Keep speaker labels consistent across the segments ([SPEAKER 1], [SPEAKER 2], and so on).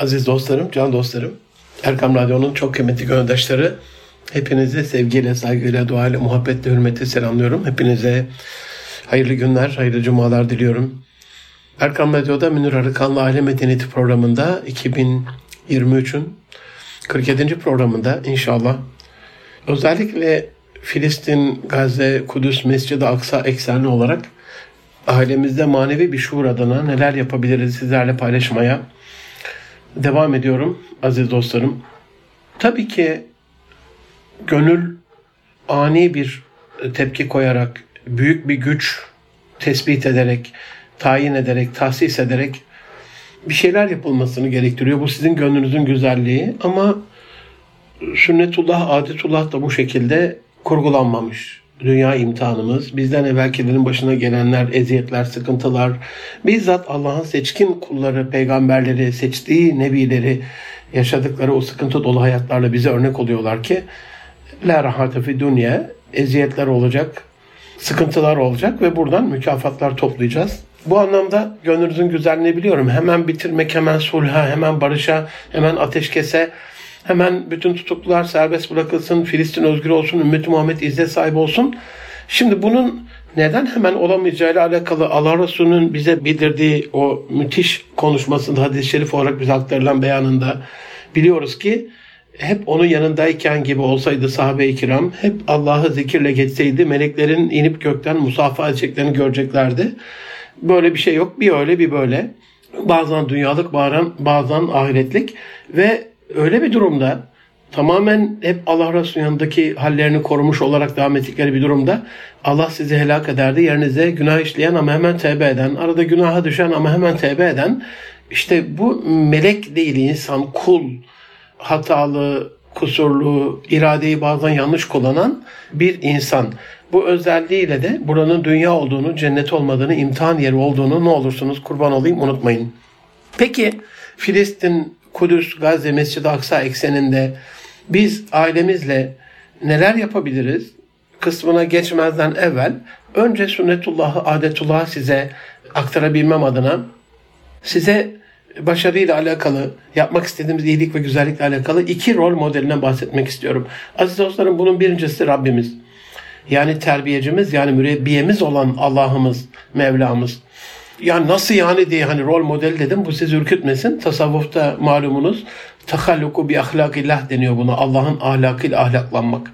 [SPEAKER 1] Aziz dostlarım, can dostlarım, Erkam Radyo'nun çok kıymetli gönüldaşları, hepinizi sevgiyle, saygıyla, duayla, muhabbetle, hürmetle selamlıyorum. Hepinize hayırlı günler, hayırlı cumalar diliyorum. Erkam Radyo'da Münir Arıkan'la Aile Medeniyeti programında 2023'ün 47. programında inşallah özellikle Filistin, Gazze, Kudüs, Mescid-i Aksa eksenli olarak ailemizde manevi bir şuur adına neler yapabiliriz sizlerle paylaşmaya devam ediyorum aziz dostlarım. Tabii ki gönül ani bir tepki koyarak, büyük bir güç tespit ederek, tayin ederek, tahsis ederek bir şeyler yapılmasını gerektiriyor. Bu sizin gönlünüzün güzelliği ama sünnetullah, adetullah da bu şekilde kurgulanmamış. Dünya imtihanımız, bizden evvelkilerin başına gelenler, eziyetler, sıkıntılar, bizzat Allah'ın seçkin kulları, peygamberleri, seçtiği nebileri yaşadıkları o sıkıntı dolu hayatlarla bize örnek oluyorlar ki la rahate fi dünya eziyetler olacak, sıkıntılar olacak ve buradan mükafatlar toplayacağız. Bu anlamda gönlünüzün güzelliğini biliyorum. Hemen bitirmek, hemen sulha, hemen barışa, hemen ateşkese, hemen bütün tutuklular serbest bırakılsın, Filistin özgür olsun, ümmeti Muhammed izzet sahibi olsun. Şimdi bunun neden hemen olamayacağıyla alakalı Allah Resulü'nün bize bildirdiği o müthiş konuşmasında hadis-i şerif olarak bize aktarılan beyanında biliyoruz ki hep onun yanındayken gibi olsaydı sahabe-i kiram, hep Allah'ı zikirle geçseydi meleklerin inip gökten musafa edeceklerini göreceklerdi. Böyle bir şey yok. Bir öyle bir böyle. Bazen dünyalık, bazen, bazen ahiretlik ve öyle bir durumda tamamen hep Allah Resulü'nün yanındaki hallerini korumuş olarak devam ettikleri bir durumda Allah sizi helak ederdi. Yerinize günah işleyen ama hemen tevbe eden, arada günaha düşen ama hemen tevbe eden işte bu melek değil insan, kul, hatalı, kusurlu, iradeyi bazen yanlış kullanan bir insan. Bu özelliğiyle de buranın dünya olduğunu, cennet olmadığını, imtihan yeri olduğunu ne olursunuz kurban olayım unutmayın. Peki Filistin, Kudüs, Gazze, Mescid-i Aksa ekseninde biz ailemizle neler yapabiliriz? Kısmına geçmezden evvel önce sünnetullahı, adetullahı size aktarabilmem adına size başarıyla alakalı, yapmak istediğimiz iyilik ve güzellikle alakalı iki rol modelinden bahsetmek istiyorum. Aziz dostlarım bunun birincisi Rabbimiz. Yani terbiyecimiz, yani mürebbiyemiz olan Allah'ımız, Mevlamız. Yani nasıl yani diye hani rol model dedim bu sizi ürkütmesin. Tasavvufta malumunuz tahalluku bi ahlakillah deniyor buna. Allah'ın ahlakıyla ahlaklanmak.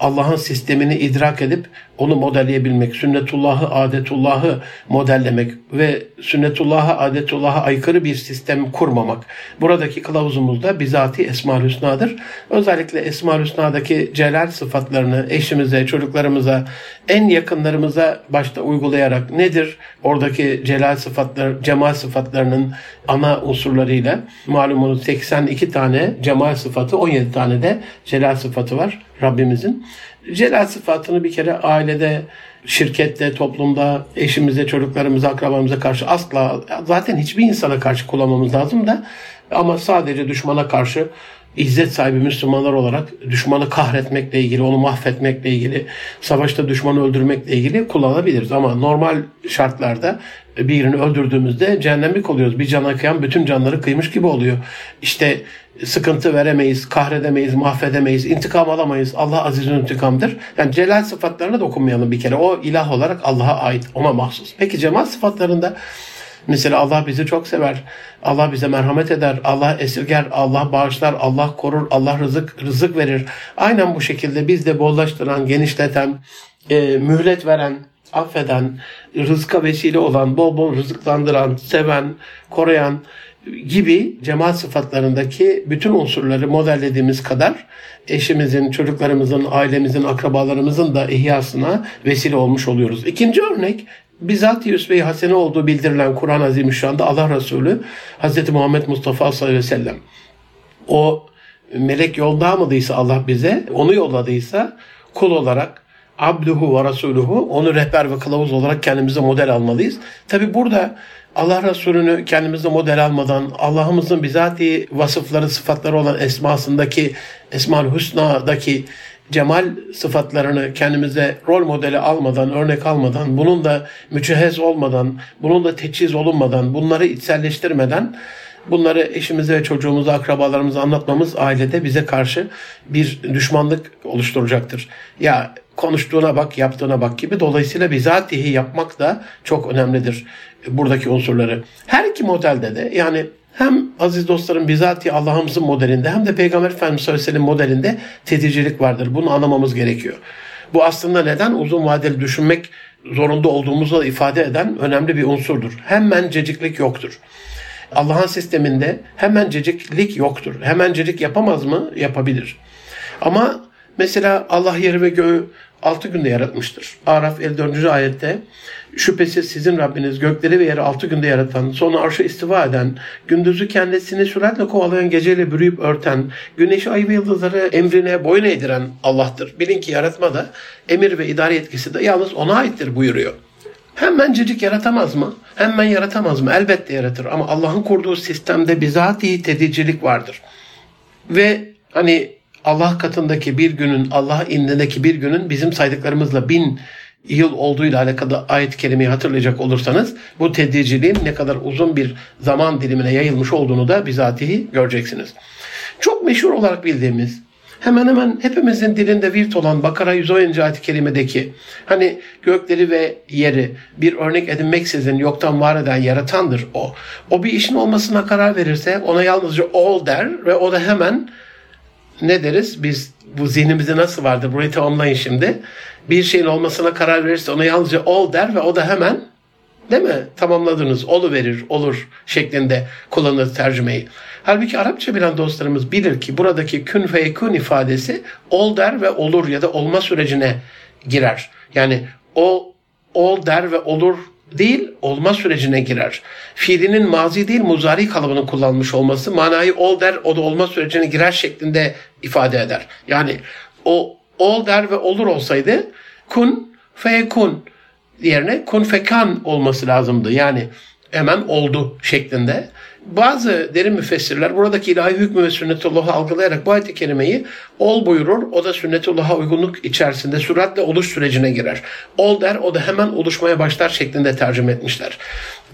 [SPEAKER 1] Allah'ın sistemini idrak edip onu modelleyebilmek, sünnetullahı, adetullahı modellemek ve sünnetullahı, adetullahı aykırı bir sistem kurmamak. Buradaki kılavuzumuz da bizati Esma-ül Hüsna'dır. Özellikle Esma-ül Hüsna'daki celal sıfatlarını eşimize, çocuklarımıza, en yakınlarımıza başta uygulayarak nedir oradaki celal sıfatları, cemal sıfatlarının ana unsurlarıyla malumunuz 82 tane cemal sıfatı, 17 tane de celal sıfatı var Rabbimizin. Celal sıfatını bir kere ailede, şirkette, toplumda, eşimize, çocuklarımıza, akrabamıza karşı asla zaten hiçbir insana karşı kullanmamız lazım da ama sadece düşmana karşı İzzet sahibi Müslümanlar olarak düşmanı kahretmekle ilgili, onu mahvetmekle ilgili, savaşta düşmanı öldürmekle ilgili kullanabiliriz. Ama normal şartlarda birini öldürdüğümüzde cehennemlik oluyoruz. Bir cana kıyan bütün canları kıymış gibi oluyor. İşte sıkıntı veremeyiz, kahredemeyiz, mahvedemeyiz, intikam alamayız. Allah azizün intikamdır. Yani celal sıfatlarına dokunmayalım bir kere. O ilah olarak Allah'a ait, ona mahsus. Peki cemal sıfatlarında Mesela Allah bizi çok sever. Allah bize merhamet eder. Allah esirger. Allah bağışlar. Allah korur. Allah rızık rızık verir. Aynen bu şekilde biz de bollaştıran, genişleten, e, mühlet veren, affeden, rızka vesile olan, bol bol rızıklandıran, seven, koruyan gibi cemaat sıfatlarındaki bütün unsurları modellediğimiz kadar eşimizin, çocuklarımızın, ailemizin, akrabalarımızın da ihyasına vesile olmuş oluyoruz. İkinci örnek bizzat Üsve-i Hasene olduğu bildirilen Kur'an-ı Azimüşşan'da Allah Resulü Hz. Muhammed Mustafa sallallahu aleyhi ve sellem o melek yollamadıysa Allah bize, onu yolladıysa kul olarak abduhu ve rasuluhu onu rehber ve kılavuz olarak kendimize model almalıyız. Tabi burada Allah Resulü'nü kendimize model almadan Allah'ımızın bizatihi vasıfları, sıfatları olan esmasındaki Esma-ül Hüsna'daki cemal sıfatlarını kendimize rol modeli almadan, örnek almadan, bunun da mücehez olmadan, bunun da teçhiz olunmadan, bunları içselleştirmeden Bunları eşimize çocuğumuza, akrabalarımıza anlatmamız ailede bize karşı bir düşmanlık oluşturacaktır. Ya konuştuğuna bak, yaptığına bak gibi. Dolayısıyla bizatihi yapmak da çok önemlidir buradaki unsurları. Her iki modelde de yani hem aziz dostlarım bizatihi Allah'ımızın modelinde hem de Peygamber Efendimiz sallallahu modelinde tetikçilik vardır. Bunu anlamamız gerekiyor. Bu aslında neden uzun vadeli düşünmek zorunda olduğumuzu ifade eden önemli bir unsurdur. Hemenceciklik yoktur. Allah'ın sisteminde hemenceciklik yoktur. Hemencecik yapamaz mı? Yapabilir. Ama mesela Allah yeri ve göğü altı günde yaratmıştır. Araf 54. ayette şüphesiz sizin Rabbiniz gökleri ve yeri altı günde yaratan, sonra arşa istiva eden, gündüzü kendisini süratle kovalayan geceyle bürüyüp örten, güneşi ay ve yıldızları emrine boyun eğdiren Allah'tır. Bilin ki yaratma da emir ve idare yetkisi de yalnız ona aittir buyuruyor. Hemencecik yaratamaz mı? Hemen yaratamaz mı? Elbette yaratır ama Allah'ın kurduğu sistemde bizatihi tedicilik vardır. Ve hani Allah katındaki bir günün, Allah indindeki bir günün bizim saydıklarımızla bin yıl olduğuyla alakalı ayet-i hatırlayacak olursanız bu tedriciliğin ne kadar uzun bir zaman dilimine yayılmış olduğunu da bizatihi göreceksiniz. Çok meşhur olarak bildiğimiz hemen hemen hepimizin dilinde virt olan Bakara 110. ayet-i kerimedeki hani gökleri ve yeri bir örnek edinmeksizin yoktan var eden yaratandır o. O bir işin olmasına karar verirse ona yalnızca ol der ve o da hemen ne deriz? Biz bu zihnimizde nasıl vardır? Burayı tamamlayın şimdi. Bir şeyin olmasına karar verirse ona yalnızca ol der ve o da hemen değil mi? Tamamladınız. Olu verir, olur şeklinde kullanır tercümeyi. Halbuki Arapça bilen dostlarımız bilir ki buradaki kün feyekun ifadesi ol der ve olur ya da olma sürecine girer. Yani o ol der ve olur değil olma sürecine girer. Fiilinin mazi değil muzari kalıbını kullanmış olması manayı ol der o da olma sürecine girer şeklinde ifade eder. Yani o ol der ve olur olsaydı kun feyekun yerine kun fekan olması lazımdı. Yani hemen oldu şeklinde. Bazı derin müfessirler buradaki ilahi hükmü ve sünnetullah'ı algılayarak bu ayet-i kerimeyi ol buyurur. O da sünnetullah'a uygunluk içerisinde süratle oluş sürecine girer. Ol der o da hemen oluşmaya başlar şeklinde tercüme etmişler.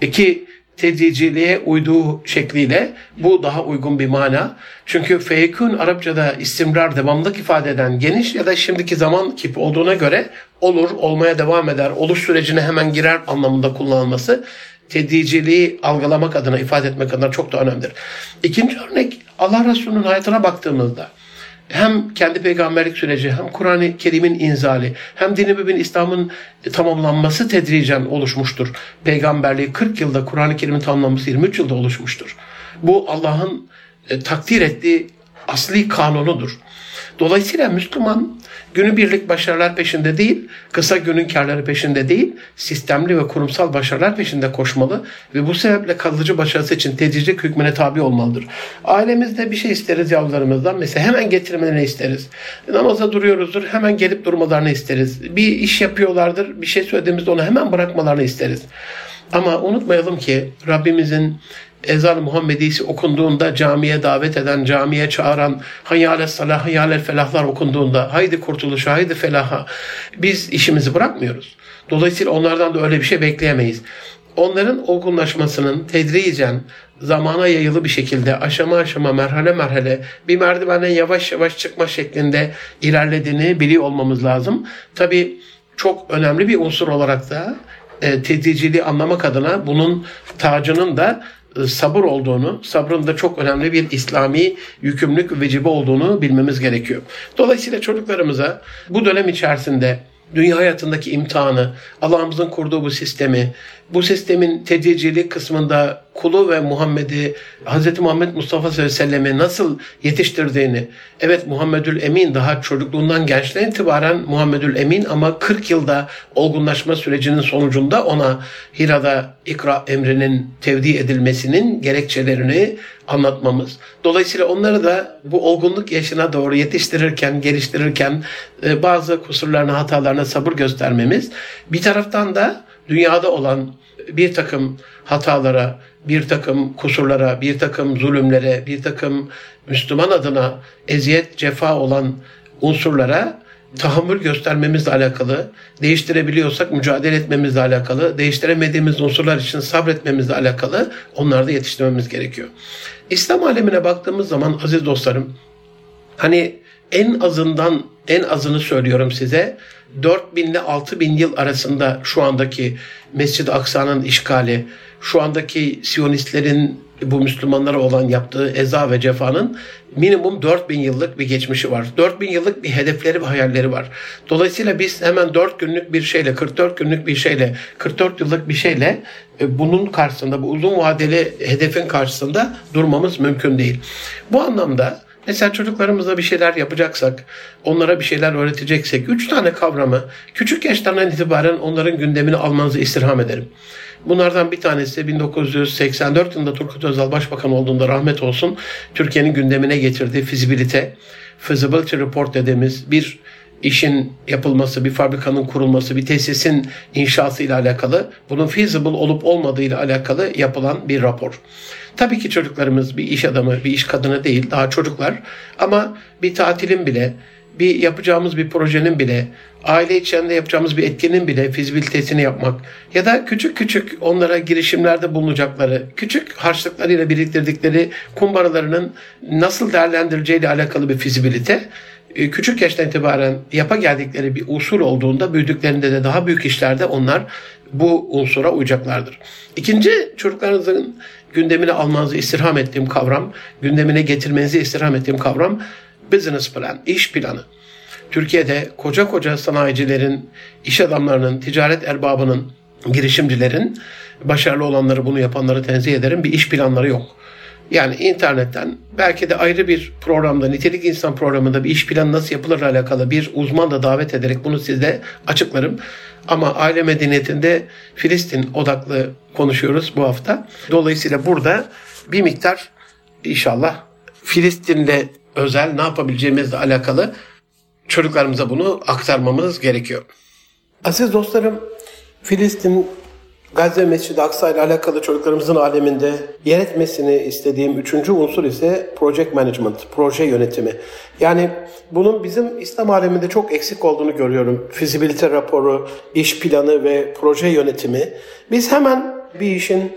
[SPEAKER 1] İki tedriciliğe uyduğu şekliyle bu daha uygun bir mana. Çünkü feykun Arapçada istimrar, devamlık ifade eden geniş ya da şimdiki zaman kipi olduğuna göre olur, olmaya devam eder, oluş sürecine hemen girer anlamında kullanılması tedriciliği algılamak adına, ifade etmek adına çok da önemlidir. İkinci örnek Allah Resulü'nün hayatına baktığımızda hem kendi peygamberlik süreci hem Kur'an-ı Kerim'in inzali hem dini mübin İslam'ın tamamlanması tedricen oluşmuştur. Peygamberliği 40 yılda Kur'an-ı Kerim'in tamamlanması 23 yılda oluşmuştur. Bu Allah'ın e, takdir ettiği asli kanunudur. Dolayısıyla Müslüman günübirlik başarılar peşinde değil, kısa günün karları peşinde değil, sistemli ve kurumsal başarılar peşinde koşmalı ve bu sebeple kalıcı başarısı için tedricik hükmüne tabi olmalıdır. Ailemizde bir şey isteriz yavrularımızdan. Mesela hemen getirmelerini isteriz. Namaza duruyoruzdur, hemen gelip durmalarını isteriz. Bir iş yapıyorlardır, bir şey söylediğimizde onu hemen bırakmalarını isteriz. Ama unutmayalım ki Rabbimizin ezan Muhammedisi okunduğunda camiye davet eden, camiye çağıran hayyâle salah, hayyâle felahlar okunduğunda haydi kurtuluşa, haydi felaha biz işimizi bırakmıyoruz. Dolayısıyla onlardan da öyle bir şey bekleyemeyiz. Onların olgunlaşmasının tedricen zamana yayılı bir şekilde aşama aşama merhale merhale bir merdivenden yavaş yavaş çıkma şeklinde ilerlediğini biliyor olmamız lazım. Tabi çok önemli bir unsur olarak da e, tedriciliği anlamak adına bunun tacının da sabır olduğunu, sabrın da çok önemli bir İslami yükümlülük vecibe olduğunu bilmemiz gerekiyor. Dolayısıyla çocuklarımıza bu dönem içerisinde dünya hayatındaki imtihanı, Allah'ımızın kurduğu bu sistemi, bu sistemin tedricilik kısmında kulu ve Muhammed'i, Hz. Muhammed Mustafa sallallahu nasıl yetiştirdiğini, evet Muhammedül Emin daha çocukluğundan gençliğe itibaren Muhammedül Emin ama 40 yılda olgunlaşma sürecinin sonucunda ona Hira'da ikra emrinin tevdi edilmesinin gerekçelerini anlatmamız. Dolayısıyla onları da bu olgunluk yaşına doğru yetiştirirken, geliştirirken e, bazı kusurlarına, hatalarına sabır göstermemiz. Bir taraftan da dünyada olan bir takım hatalara, bir takım kusurlara, bir takım zulümlere, bir takım Müslüman adına eziyet, cefa olan unsurlara tahammül göstermemizle alakalı, değiştirebiliyorsak mücadele etmemizle alakalı, değiştiremediğimiz unsurlar için sabretmemizle alakalı onları da yetiştirmemiz gerekiyor. İslam alemine baktığımız zaman aziz dostlarım, hani en azından en azını söylüyorum size 4000 ile 6000 yıl arasında şu andaki Mescid-i Aksa'nın işgali, şu andaki Siyonistlerin bu Müslümanlara olan yaptığı eza ve cefanın minimum 4000 yıllık bir geçmişi var. 4000 yıllık bir hedefleri ve hayalleri var. Dolayısıyla biz hemen 4 günlük bir şeyle, 44 günlük bir şeyle, 44 yıllık bir şeyle e, bunun karşısında, bu uzun vadeli hedefin karşısında durmamız mümkün değil. Bu anlamda Mesela çocuklarımıza bir şeyler yapacaksak, onlara bir şeyler öğreteceksek, üç tane kavramı küçük yaşlarından itibaren onların gündemini almanızı istirham ederim. Bunlardan bir tanesi 1984 yılında Turgut Özal Başbakan olduğunda rahmet olsun Türkiye'nin gündemine getirdiği fizibilite, feasibility report dediğimiz bir işin yapılması, bir fabrikanın kurulması, bir tesisin inşası ile alakalı, bunun feasible olup olmadığı ile alakalı yapılan bir rapor. Tabii ki çocuklarımız bir iş adamı, bir iş kadını değil, daha çocuklar ama bir tatilin bile, bir yapacağımız bir projenin bile, aile içinde yapacağımız bir etkinin bile fizibilitesini yapmak ya da küçük küçük onlara girişimlerde bulunacakları, küçük harçlıklarıyla biriktirdikleri kumbaralarının nasıl değerlendireceğiyle alakalı bir fizibilite e, küçük yaştan itibaren yapa geldikleri bir usul olduğunda büyüdüklerinde de daha büyük işlerde onlar bu unsura uyacaklardır. İkinci çocuklarınızın gündemine almanızı istirham ettiğim kavram, gündemine getirmenizi istirham ettiğim kavram business plan, iş planı. Türkiye'de koca koca sanayicilerin, iş adamlarının, ticaret erbabının, girişimcilerin, başarılı olanları bunu yapanları tenzih ederim bir iş planları yok. Yani internetten belki de ayrı bir programda, nitelik insan programında bir iş planı nasıl yapılır alakalı bir uzman da davet ederek bunu size açıklarım. Ama aile medeniyetinde Filistin odaklı konuşuyoruz bu hafta. Dolayısıyla burada bir miktar inşallah Filistin'le özel ne yapabileceğimizle alakalı çocuklarımıza bunu aktarmamız gerekiyor. Aziz dostlarım, Filistin Gazze Mescid-i Aksa ile alakalı çocuklarımızın aleminde yer etmesini istediğim üçüncü unsur ise project management, proje yönetimi. Yani bunun bizim İslam aleminde çok eksik olduğunu görüyorum. Fizibilite raporu, iş planı ve proje yönetimi. Biz hemen bir işin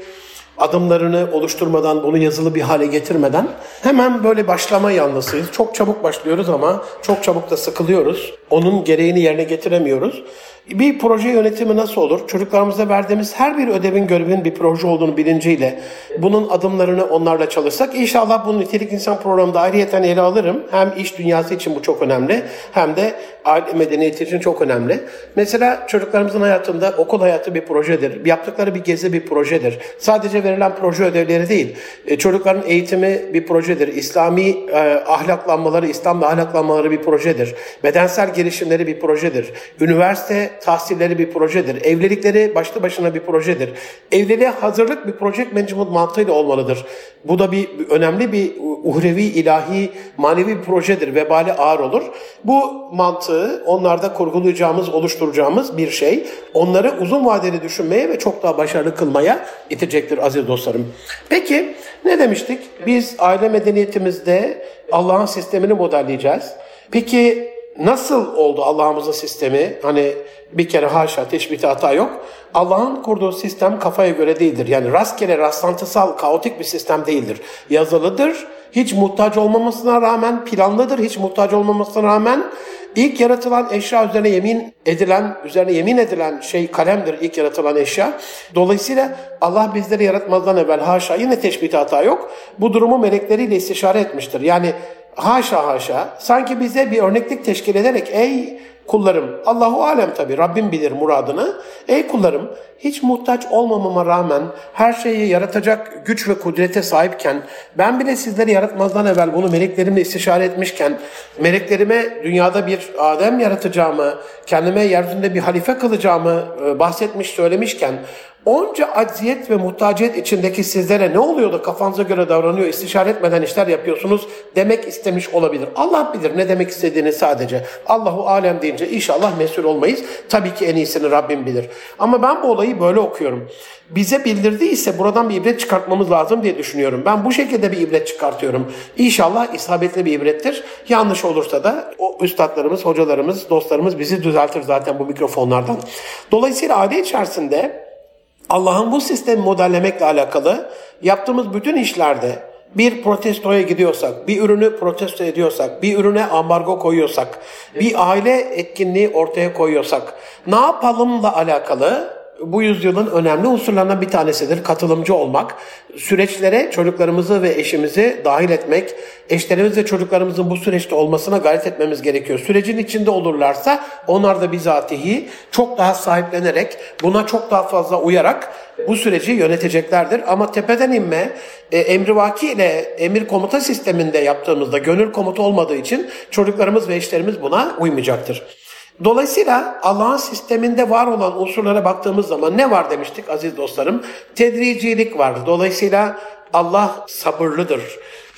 [SPEAKER 1] adımlarını oluşturmadan, bunu yazılı bir hale getirmeden hemen böyle başlama yanlısıyız. Çok çabuk başlıyoruz ama çok çabuk da sıkılıyoruz. Onun gereğini yerine getiremiyoruz. Bir proje yönetimi nasıl olur? Çocuklarımıza verdiğimiz her bir ödevin görevin bir proje olduğunu bilinciyle bunun adımlarını onlarla çalışsak inşallah bunu nitelik insan programında ayrıyeten ele alırım. Hem iş dünyası için bu çok önemli hem de aile medeniyeti için çok önemli. Mesela çocuklarımızın hayatında okul hayatı bir projedir. Yaptıkları bir gezi bir projedir. Sadece verilen proje ödevleri değil. E, çocukların eğitimi bir projedir. İslami e, ahlaklanmaları, İslam'la ahlaklanmaları bir projedir. Bedensel gelişimleri bir projedir. Üniversite tahsilleri bir projedir. Evlilikleri başlı başına bir projedir. Evliliğe hazırlık bir project management mantığıyla olmalıdır. Bu da bir önemli bir uhrevi, ilahi, manevi bir projedir. Vebali ağır olur. Bu mantığı onlarda kurgulayacağımız, oluşturacağımız bir şey. Onları uzun vadeli düşünmeye ve çok daha başarılı kılmaya itecektir aziz dostlarım. Peki ne demiştik? Biz aile medeniyetimizde Allah'ın sistemini modelleyeceğiz. Peki nasıl oldu Allah'ımızın sistemi? Hani bir kere haşa teşbihte hata yok. Allah'ın kurduğu sistem kafaya göre değildir. Yani rastgele rastlantısal kaotik bir sistem değildir. Yazılıdır. Hiç muhtaç olmamasına rağmen planlıdır. Hiç muhtaç olmamasına rağmen ilk yaratılan eşya üzerine yemin edilen, üzerine yemin edilen şey kalemdir ilk yaratılan eşya. Dolayısıyla Allah bizleri yaratmazdan evvel haşa yine teşbihte hata yok. Bu durumu melekleriyle istişare etmiştir. Yani haşa haşa sanki bize bir örneklik teşkil ederek ey kullarım Allahu alem tabi Rabbim bilir muradını. Ey kullarım hiç muhtaç olmamama rağmen her şeyi yaratacak güç ve kudrete sahipken ben bile sizleri yaratmazdan evvel bunu meleklerimle istişare etmişken meleklerime dünyada bir Adem yaratacağımı kendime yeryüzünde bir halife kılacağımı e, bahsetmiş söylemişken Onca acziyet ve muhtaciyet içindeki sizlere ne oluyor da kafanıza göre davranıyor, istişare etmeden işler yapıyorsunuz demek istemiş olabilir. Allah bilir ne demek istediğini sadece. Allahu alem deyince inşallah mesul olmayız. Tabii ki en iyisini Rabbim bilir. Ama ben bu olayı böyle okuyorum. Bize bildirdiyse buradan bir ibret çıkartmamız lazım diye düşünüyorum. Ben bu şekilde bir ibret çıkartıyorum. İnşallah isabetli bir ibrettir. Yanlış olursa da o üstadlarımız, hocalarımız, dostlarımız bizi düzeltir zaten bu mikrofonlardan. Dolayısıyla aile içerisinde Allah'ın bu sistemi modellemekle alakalı yaptığımız bütün işlerde bir protestoya gidiyorsak, bir ürünü protesto ediyorsak, bir ürüne ambargo koyuyorsak, bir aile etkinliği ortaya koyuyorsak, ne yapalımla alakalı bu yüzyılın önemli unsurlarından bir tanesidir katılımcı olmak. Süreçlere çocuklarımızı ve eşimizi dahil etmek, eşlerimiz ve çocuklarımızın bu süreçte olmasına gayret etmemiz gerekiyor. Sürecin içinde olurlarsa onlar da bizatihi çok daha sahiplenerek, buna çok daha fazla uyarak bu süreci yöneteceklerdir. Ama tepeden inme, e, emrivaki ile emir komuta sisteminde yaptığımızda gönül komutu olmadığı için çocuklarımız ve eşlerimiz buna uymayacaktır. Dolayısıyla Allah'ın sisteminde var olan unsurlara baktığımız zaman ne var demiştik aziz dostlarım? Tedricilik var. Dolayısıyla Allah sabırlıdır.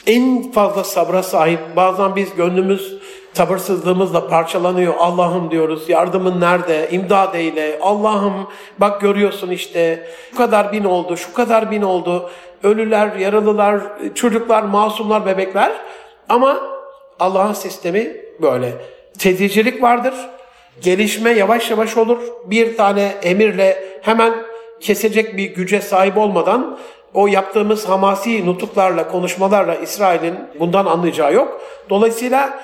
[SPEAKER 1] En fazla sabra sahip. Bazen biz gönlümüz sabırsızlığımızla parçalanıyor. Allah'ım diyoruz yardımın nerede? İmdad eyle. Allah'ım bak görüyorsun işte şu kadar bin oldu, şu kadar bin oldu. Ölüler, yaralılar, çocuklar, masumlar, bebekler. Ama Allah'ın sistemi böyle. Tedricilik vardır. Gelişme yavaş yavaş olur. Bir tane emirle hemen kesecek bir güce sahip olmadan o yaptığımız hamasi nutuklarla, konuşmalarla İsrail'in bundan anlayacağı yok. Dolayısıyla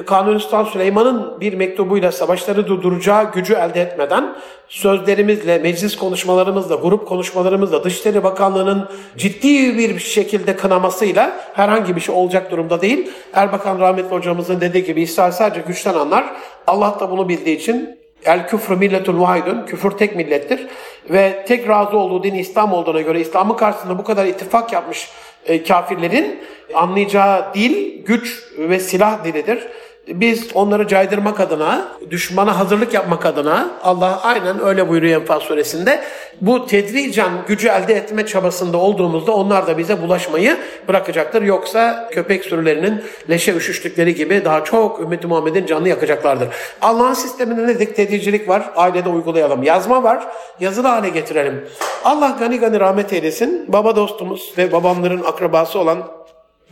[SPEAKER 1] Kanuni Sultan Süleyman'ın bir mektubuyla savaşları durduracağı gücü elde etmeden sözlerimizle, meclis konuşmalarımızla, grup konuşmalarımızla, Dışişleri Bakanlığı'nın ciddi bir şekilde kınamasıyla herhangi bir şey olacak durumda değil. Erbakan rahmetli hocamızın dediği gibi İsrail sadece güçten anlar. Allah da bunu bildiği için El küfrü milletun vahidun. Küfür tek millettir. Ve tek razı olduğu din İslam olduğuna göre İslam'ın karşısında bu kadar ittifak yapmış e, kafirlerin anlayacağı dil, güç ve silah dilidir. Biz onları caydırmak adına, düşmana hazırlık yapmak adına Allah aynen öyle buyuruyor Enfal suresinde. Bu tedricen gücü elde etme çabasında olduğumuzda onlar da bize bulaşmayı bırakacaktır. Yoksa köpek sürülerinin leşe üşüştükleri gibi daha çok Ümmeti Muhammed'in canını yakacaklardır. Allah'ın sisteminde ne dedik? Tedricilik var. Ailede uygulayalım. Yazma var. Yazılı hale getirelim. Allah gani gani rahmet eylesin. Baba dostumuz ve babamların akrabası olan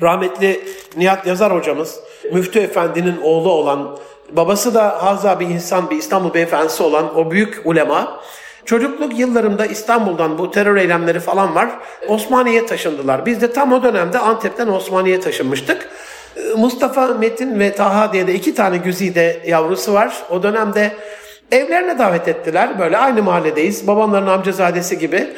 [SPEAKER 1] rahmetli Nihat Yazar hocamız, Müftü Efendi'nin oğlu olan, babası da haza bir insan, bir İstanbul beyefendisi olan o büyük ulema, çocukluk yıllarımda İstanbul'dan bu terör eylemleri falan var, Osmaniye'ye taşındılar. Biz de tam o dönemde Antep'ten Osmaniye'ye taşınmıştık. Mustafa Metin ve Taha diye de iki tane güzide yavrusu var. O dönemde evlerine davet ettiler. Böyle aynı mahalledeyiz. Babamların amcazadesi gibi.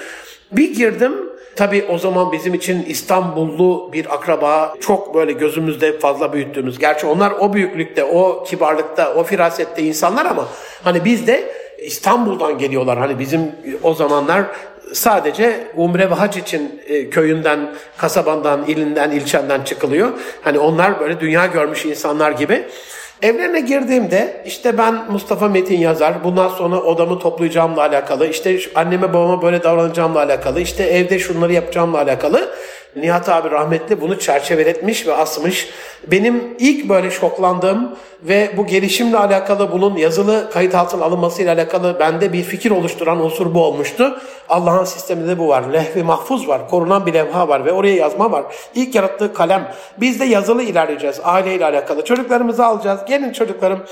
[SPEAKER 1] Bir girdim Tabii o zaman bizim için İstanbullu bir akraba çok böyle gözümüzde fazla büyüttüğümüz. Gerçi onlar o büyüklükte, o kibarlıkta, o firasette insanlar ama hani biz de İstanbul'dan geliyorlar. Hani bizim o zamanlar sadece umre ve hac için e, köyünden, kasabandan, ilinden, ilçenden çıkılıyor. Hani onlar böyle dünya görmüş insanlar gibi. Evlerine girdiğimde işte ben Mustafa Metin yazar. Bundan sonra odamı toplayacağımla alakalı. işte anneme babama böyle davranacağımla alakalı. işte evde şunları yapacağımla alakalı. Nihat abi rahmetli bunu çerçeveletmiş ve asmış. Benim ilk böyle şoklandığım ve bu gelişimle alakalı bunun yazılı kayıt altına alınmasıyla alakalı bende bir fikir oluşturan unsur bu olmuştu. Allah'ın sisteminde bu var. Lehvi mahfuz var. Korunan bir levha var ve oraya yazma var. İlk yarattığı kalem. Biz de yazılı ilerleyeceğiz aileyle alakalı. Çocuklarımızı alacağız. Gelin çocuklarım.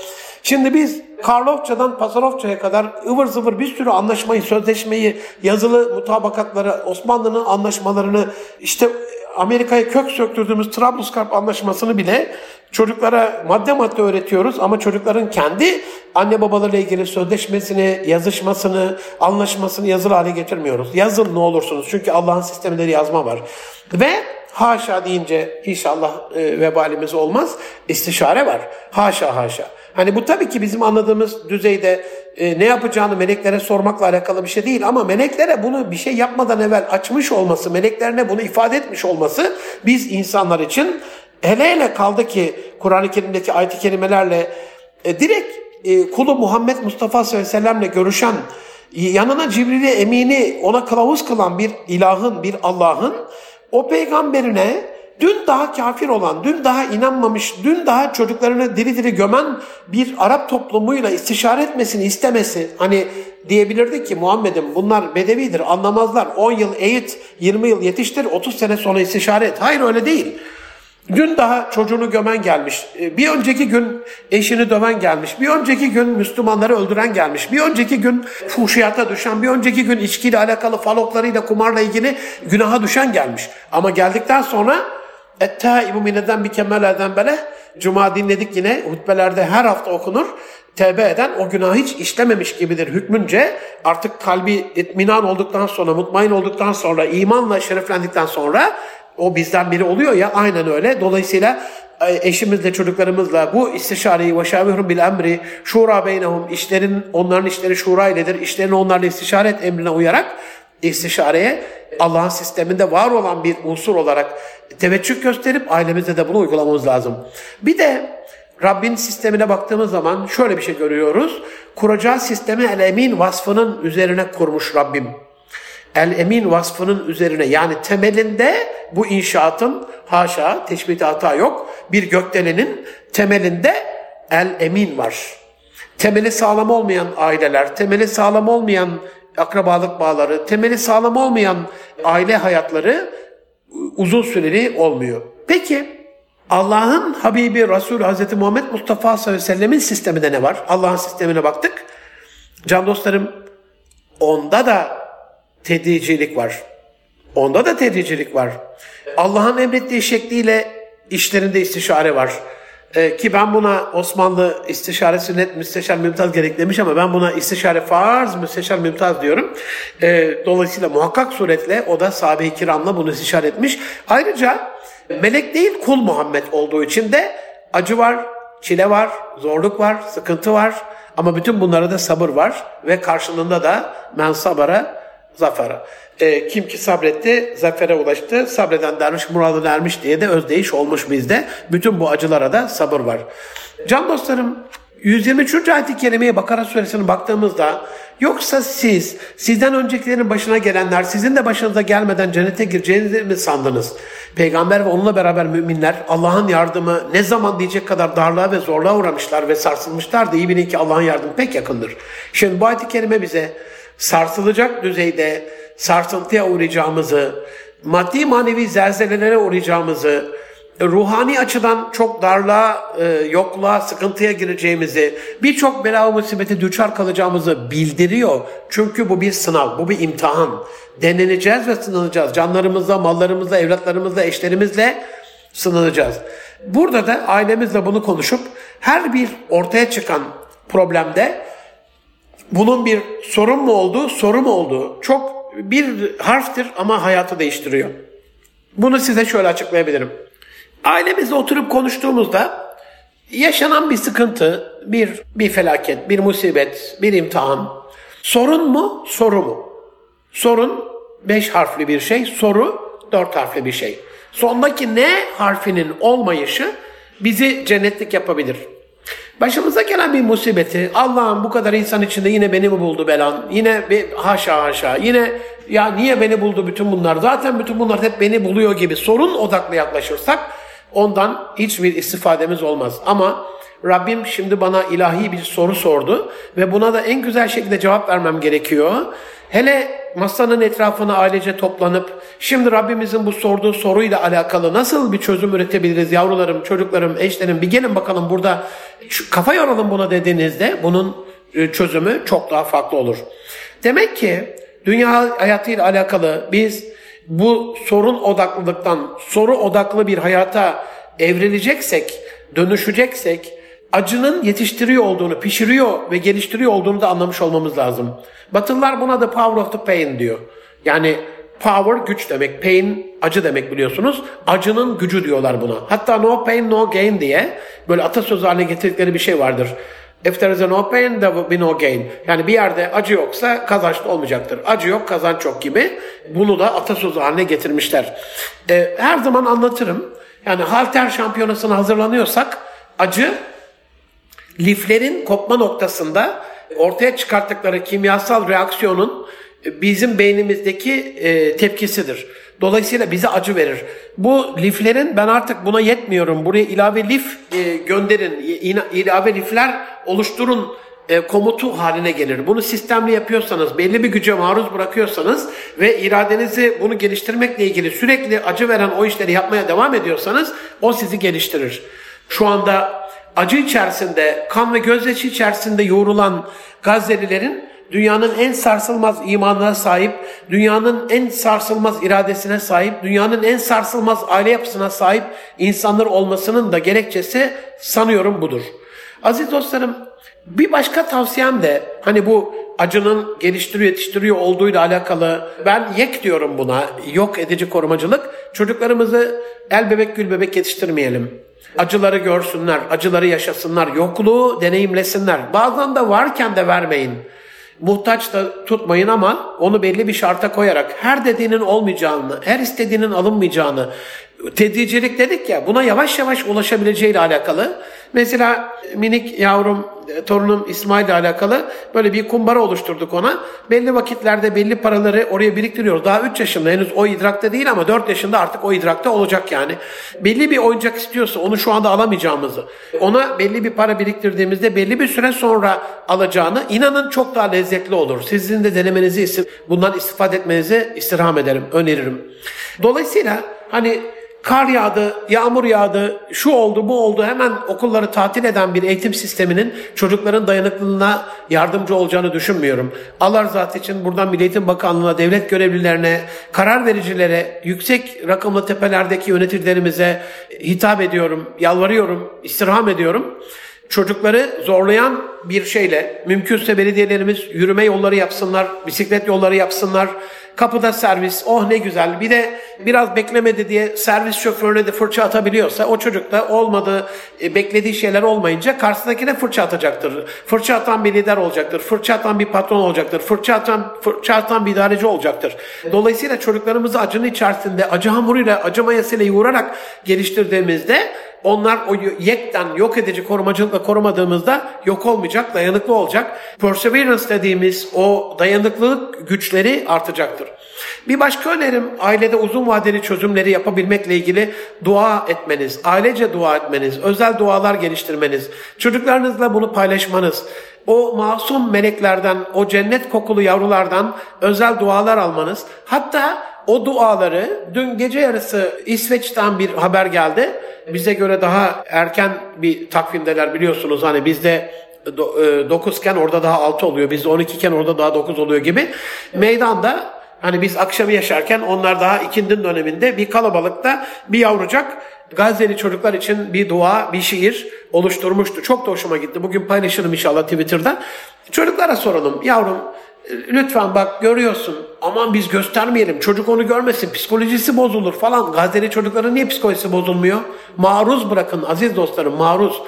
[SPEAKER 1] Şimdi biz Karlofça'dan Pasarofça'ya kadar ıvır zıvır bir sürü anlaşmayı, sözleşmeyi, yazılı mutabakatları, Osmanlı'nın anlaşmalarını, işte Amerika'ya kök söktürdüğümüz Trablusgarp anlaşmasını bile çocuklara madde madde öğretiyoruz ama çocukların kendi anne babalarıyla ilgili sözleşmesini, yazışmasını, anlaşmasını yazılı hale getirmiyoruz. Yazın ne olursunuz çünkü Allah'ın sistemleri yazma var. Ve haşa deyince inşallah e, vebalimiz olmaz. istişare var. Haşa haşa. Hani bu tabii ki bizim anladığımız düzeyde e, ne yapacağını meleklere sormakla alakalı bir şey değil ama meleklere bunu bir şey yapmadan evvel açmış olması, meleklerine bunu ifade etmiş olması biz insanlar için hele hele kaldı ki Kur'an-ı Kerim'deki ayet-i kerimelerle e, direkt e, kulu Muhammed Mustafa sallallahu sellemle görüşen yanına Cibril'i emini ona kılavuz kılan bir ilahın, bir Allah'ın o peygamberine dün daha kafir olan, dün daha inanmamış, dün daha çocuklarını diri diri gömen bir Arap toplumuyla istişare etmesini istemesi, hani diyebilirdi ki Muhammed'im bunlar bedevidir, anlamazlar, 10 yıl eğit, 20 yıl yetiştir, 30 sene sonra istişare et. Hayır öyle değil. Dün daha çocuğunu gömen gelmiş. E, bir önceki gün eşini döven gelmiş. Bir önceki gün Müslümanları öldüren gelmiş. Bir önceki gün fuhşiyata düşen, bir önceki gün içkiyle alakalı faloklarıyla, kumarla ilgili günaha düşen gelmiş. Ama geldikten sonra Ettaibu mineden bir kemellerden bele Cuma dinledik yine hutbelerde her hafta okunur. Tevbe eden o günah hiç işlememiş gibidir hükmünce artık kalbi itminan olduktan sonra, mutmain olduktan sonra, imanla şereflendikten sonra o bizden biri oluyor ya aynen öyle. Dolayısıyla e, eşimizle çocuklarımızla bu istişareyi ve şavihum bil emri şura beynehum işlerin onların işleri şura iledir. İşlerini onlarla istişare et emrine uyarak istişareye Allah'ın sisteminde var olan bir unsur olarak teveccüh gösterip ailemizde de bunu uygulamamız lazım. Bir de Rabbin sistemine baktığımız zaman şöyle bir şey görüyoruz. Kuracağı sistemi el-emin vasfının üzerine kurmuş Rabbim. El-emin vasfının üzerine yani temelinde bu inşaatın haşa teşbihte hata yok. Bir gökdelenin temelinde el-emin var. Temeli sağlam olmayan aileler, temeli sağlam olmayan akrabalık bağları, temeli sağlam olmayan aile hayatları uzun süreli olmuyor. Peki Allah'ın Habibi Resul Hazreti Muhammed Mustafa sallallahu aleyhi ve sellemin sisteminde ne var? Allah'ın sistemine baktık. Can dostlarım onda da tedricilik var. Onda da tedricilik var. Allah'ın emrettiği şekliyle işlerinde istişare var. Ee, ki ben buna Osmanlı istişare sünnet müsteşar mümtaz gerek demiş ama ben buna istişare farz müsteşar mümtaz diyorum. Ee, dolayısıyla muhakkak suretle o da sahabe-i kiramla bunu istişare etmiş. Ayrıca melek değil kul Muhammed olduğu için de acı var, çile var, zorluk var, sıkıntı var. Ama bütün bunlara da sabır var ve karşılığında da men sabara zafera. E, kim ki sabretti zafere ulaştı. Sabreden dermiş muradı ermiş diye de özdeyiş olmuş bizde. Bütün bu acılara da sabır var. Can dostlarım 123. ayet-i kerimeye Bakara suresine baktığımızda yoksa siz, sizden öncekilerin başına gelenler sizin de başınıza gelmeden cennete gireceğinizi mi sandınız? Peygamber ve onunla beraber müminler Allah'ın yardımı ne zaman diyecek kadar darlığa ve zorluğa uğramışlar ve sarsılmışlar da iyi bilin ki Allah'ın yardımı pek yakındır. Şimdi bu ayet-i kerime bize sarsılacak düzeyde sarsıntıya uğrayacağımızı, maddi manevi zelzelelere uğrayacağımızı, ruhani açıdan çok darlığa, e, yokluğa, sıkıntıya gireceğimizi, birçok bela musibeti düçar kalacağımızı bildiriyor. Çünkü bu bir sınav, bu bir imtihan. Deneneceğiz ve sınanacağız. Canlarımızla, mallarımızla, evlatlarımızla, eşlerimizle sınanacağız. Burada da ailemizle bunu konuşup her bir ortaya çıkan problemde bunun bir sorun mu olduğu, soru mu olduğu çok bir harftir ama hayatı değiştiriyor. Bunu size şöyle açıklayabilirim. Ailemizle oturup konuştuğumuzda yaşanan bir sıkıntı, bir bir felaket, bir musibet, bir imtihan. Sorun mu, soru mu? Sorun beş harfli bir şey, soru dört harfli bir şey. Sondaki ne harfinin olmayışı bizi cennetlik yapabilir. Başımıza gelen bir musibeti, Allah'ım bu kadar insan içinde yine beni mi buldu belan? Yine bir, haşa haşa, yine ya niye beni buldu bütün bunlar? Zaten bütün bunlar hep beni buluyor gibi sorun odaklı yaklaşırsak ondan hiçbir istifademiz olmaz. Ama Rabbim şimdi bana ilahi bir soru sordu ve buna da en güzel şekilde cevap vermem gerekiyor. Hele masanın etrafına ailece toplanıp şimdi Rabbimizin bu sorduğu soruyla alakalı nasıl bir çözüm üretebiliriz yavrularım, çocuklarım, eşlerim bir gelin bakalım burada kafa yoralım buna dediğinizde bunun e, çözümü çok daha farklı olur. Demek ki dünya hayatıyla alakalı biz bu sorun odaklılıktan soru odaklı bir hayata evrileceksek, dönüşeceksek acının yetiştiriyor olduğunu, pişiriyor ve geliştiriyor olduğunu da anlamış olmamız lazım. Batılılar buna da power of the pain diyor. Yani power güç demek, pain acı demek biliyorsunuz. Acının gücü diyorlar buna. Hatta no pain no gain diye böyle atasözü haline getirdikleri bir şey vardır. If there is no pain there will be no gain. Yani bir yerde acı yoksa kazanç olmayacaktır. Acı yok kazanç yok gibi. Bunu da atasözü haline getirmişler. Ee, her zaman anlatırım. Yani halter şampiyonasına hazırlanıyorsak acı liflerin kopma noktasında ortaya çıkarttıkları kimyasal reaksiyonun bizim beynimizdeki e, tepkisidir. Dolayısıyla bize acı verir. Bu liflerin ben artık buna yetmiyorum. Buraya ilave lif e, gönderin, ilave lifler oluşturun e, komutu haline gelir. Bunu sistemli yapıyorsanız, belli bir güce maruz bırakıyorsanız ve iradenizi bunu geliştirmekle ilgili sürekli acı veren o işleri yapmaya devam ediyorsanız o sizi geliştirir. Şu anda acı içerisinde, kan ve gözyaşı içerisinde yoğrulan Gazze'lilerin dünyanın en sarsılmaz imanına sahip, dünyanın en sarsılmaz iradesine sahip, dünyanın en sarsılmaz aile yapısına sahip insanlar olmasının da gerekçesi sanıyorum budur. Aziz dostlarım, bir başka tavsiyem de hani bu acının geliştiriyor yetiştiriyor olduğuyla alakalı ben yek diyorum buna yok edici korumacılık çocuklarımızı el bebek gül bebek yetiştirmeyelim. Acıları görsünler, acıları yaşasınlar, yokluğu deneyimlesinler. Bazen de varken de vermeyin. Muhtaç da tutmayın ama onu belli bir şarta koyarak her dediğinin olmayacağını, her istediğinin alınmayacağını, tedricilik dedik ya buna yavaş yavaş ulaşabileceğiyle alakalı. Mesela minik yavrum, e, torunum İsmail ile alakalı böyle bir kumbara oluşturduk ona. Belli vakitlerde belli paraları oraya biriktiriyoruz. Daha 3 yaşında henüz o idrakta değil ama 4 yaşında artık o idrakta olacak yani. Belli bir oyuncak istiyorsa onu şu anda alamayacağımızı, ona belli bir para biriktirdiğimizde belli bir süre sonra alacağını inanın çok daha lezzetli olur. Sizin de denemenizi, bundan istifade etmenizi istirham ederim, öneririm. Dolayısıyla hani kar yağdı, yağmur yağdı, şu oldu, bu oldu hemen okulları tatil eden bir eğitim sisteminin çocukların dayanıklılığına yardımcı olacağını düşünmüyorum. Allah rızası için buradan Milli Eğitim Bakanlığı'na, devlet görevlilerine, karar vericilere, yüksek rakımlı tepelerdeki yöneticilerimize hitap ediyorum, yalvarıyorum, istirham ediyorum. Çocukları zorlayan bir şeyle, mümkünse belediyelerimiz yürüme yolları yapsınlar, bisiklet yolları yapsınlar, Kapıda servis, oh ne güzel. Bir de biraz beklemedi diye servis şoförüne de fırça atabiliyorsa o çocuk da olmadığı, e, beklediği şeyler olmayınca karşısındakine fırça atacaktır. Fırça atan bir lider olacaktır. Fırça atan bir patron olacaktır. Fırça atan, fırça atan bir idareci olacaktır. Dolayısıyla çocuklarımızı acının içerisinde acı hamuruyla, acı mayasıyla yoğurarak geliştirdiğimizde onlar o yekten yok edici korumacılıkla korumadığımızda yok olmayacak, dayanıklı olacak. Perseverance dediğimiz o dayanıklılık güçleri artacaktır. Bir başka önerim ailede uzun vadeli çözümleri yapabilmekle ilgili dua etmeniz, ailece dua etmeniz, özel dualar geliştirmeniz, çocuklarınızla bunu paylaşmanız, o masum meleklerden, o cennet kokulu yavrulardan özel dualar almanız, hatta o duaları dün gece yarısı İsveç'ten bir haber geldi. Bize göre daha erken bir takvimdeler biliyorsunuz. Hani bizde 9 e, iken orada daha 6 oluyor. Bizde 12 iken orada daha 9 oluyor gibi. Meydanda hani biz akşamı yaşarken onlar daha ikindin döneminde bir kalabalıkta bir yavrucak Gazze'li çocuklar için bir dua, bir şiir oluşturmuştu. Çok da hoşuma gitti. Bugün paylaşırım inşallah Twitter'da. Çocuklara soralım. Yavrum lütfen bak görüyorsun aman biz göstermeyelim çocuk onu görmesin psikolojisi bozulur falan. Gazze'li çocukların niye psikolojisi bozulmuyor? Maruz bırakın aziz dostlarım maruz.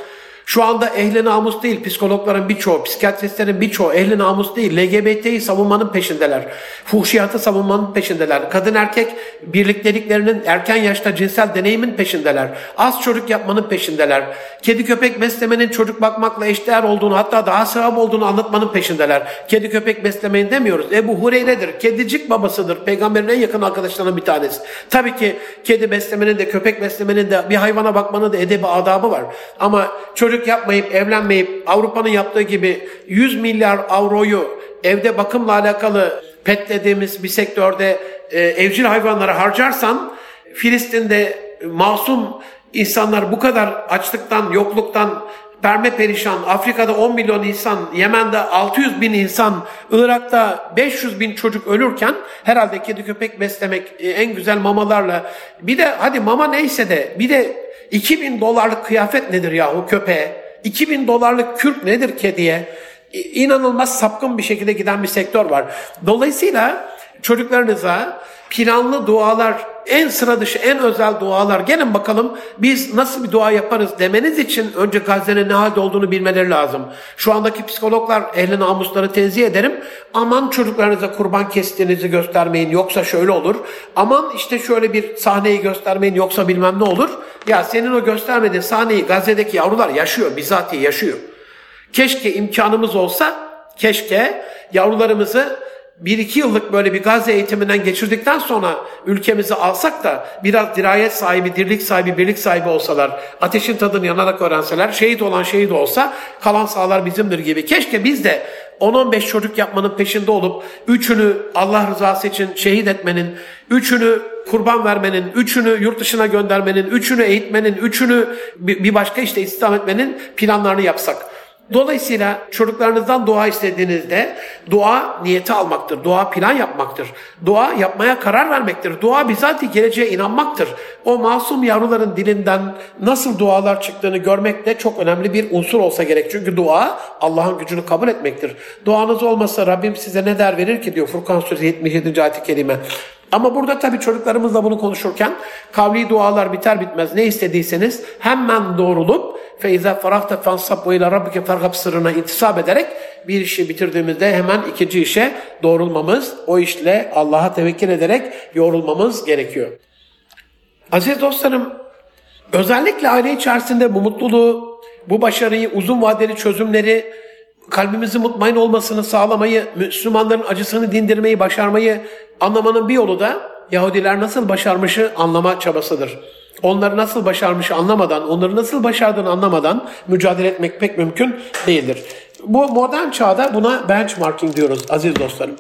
[SPEAKER 1] Şu anda ehli namus değil, psikologların birçoğu, psikiyatristlerin birçoğu ehli namus değil, LGBT'yi savunmanın peşindeler. Fuhşiyatı savunmanın peşindeler. Kadın erkek birlikteliklerinin erken yaşta cinsel deneyimin peşindeler. Az çocuk yapmanın peşindeler. Kedi köpek beslemenin çocuk bakmakla eşdeğer olduğunu hatta daha sevap olduğunu anlatmanın peşindeler. Kedi köpek beslemeyin demiyoruz. Ebu Hureyre'dir, kedicik babasıdır. Peygamberin en yakın arkadaşlarından bir tanesi. Tabii ki kedi beslemenin de köpek beslemenin de bir hayvana bakmanın da edebi adabı var. Ama çocuk çocuk yapmayıp evlenmeyip Avrupa'nın yaptığı gibi 100 milyar avroyu evde bakımla alakalı pet dediğimiz bir sektörde e, evcil hayvanlara harcarsan Filistin'de masum insanlar bu kadar açlıktan, yokluktan perme perişan, Afrika'da 10 milyon insan, Yemen'de 600 bin insan, Irak'ta 500 bin çocuk ölürken herhalde kedi köpek beslemek e, en güzel mamalarla. Bir de hadi mama neyse de bir de 2000 dolarlık kıyafet nedir yahu köpeğe? 2000 dolarlık kürk nedir kediye? İnanılmaz sapkın bir şekilde giden bir sektör var. Dolayısıyla çocuklarınıza planlı dualar, en sıra dışı, en özel dualar. Gelin bakalım biz nasıl bir dua yaparız demeniz için önce Gazze'nin ne halde olduğunu bilmeleri lazım. Şu andaki psikologlar ehli namusları tenzih ederim. Aman çocuklarınıza kurban kestiğinizi göstermeyin yoksa şöyle olur. Aman işte şöyle bir sahneyi göstermeyin yoksa bilmem ne olur. Ya senin o göstermediğin sahneyi Gazze'deki yavrular yaşıyor, bizatihi yaşıyor. Keşke imkanımız olsa keşke yavrularımızı bir iki yıllık böyle bir Gazze eğitiminden geçirdikten sonra ülkemizi alsak da biraz dirayet sahibi, dirlik sahibi, birlik sahibi olsalar, ateşin tadını yanarak öğrenseler, şehit olan şehit olsa kalan sağlar bizimdir gibi. Keşke biz de 10-15 çocuk yapmanın peşinde olup üçünü Allah rızası için şehit etmenin, üçünü kurban vermenin, üçünü yurt dışına göndermenin, üçünü eğitmenin, üçünü bir başka işte istihdam etmenin planlarını yapsak. Dolayısıyla çocuklarınızdan dua istediğinizde dua niyeti almaktır. Dua plan yapmaktır. Dua yapmaya karar vermektir. Dua bizatihi geleceğe inanmaktır. O masum yavruların dilinden nasıl dualar çıktığını görmek de çok önemli bir unsur olsa gerek. Çünkü dua Allah'ın gücünü kabul etmektir. Duanız olmasa Rabbim size ne der verir ki diyor Furkan Suresi 77. ayet-i kerime. Ama burada tabii çocuklarımızla bunu konuşurken kavli dualar biter bitmez ne istediyseniz hemen doğrulup feiza farahta fansab ve ila rabbike fargab sırrına intisap ederek bir işi bitirdiğimizde hemen ikinci işe doğrulmamız, o işle Allah'a tevekkül ederek yorulmamız gerekiyor. Aziz dostlarım, özellikle aile içerisinde bu mutluluğu, bu başarıyı, uzun vadeli çözümleri, kalbimizin mutmain olmasını sağlamayı, Müslümanların acısını dindirmeyi, başarmayı anlamanın bir yolu da Yahudiler nasıl başarmışı anlama çabasıdır. Onları nasıl başarmışı anlamadan, onları nasıl başardığını anlamadan mücadele etmek pek mümkün değildir. Bu modern çağda buna benchmarking diyoruz aziz dostlarım.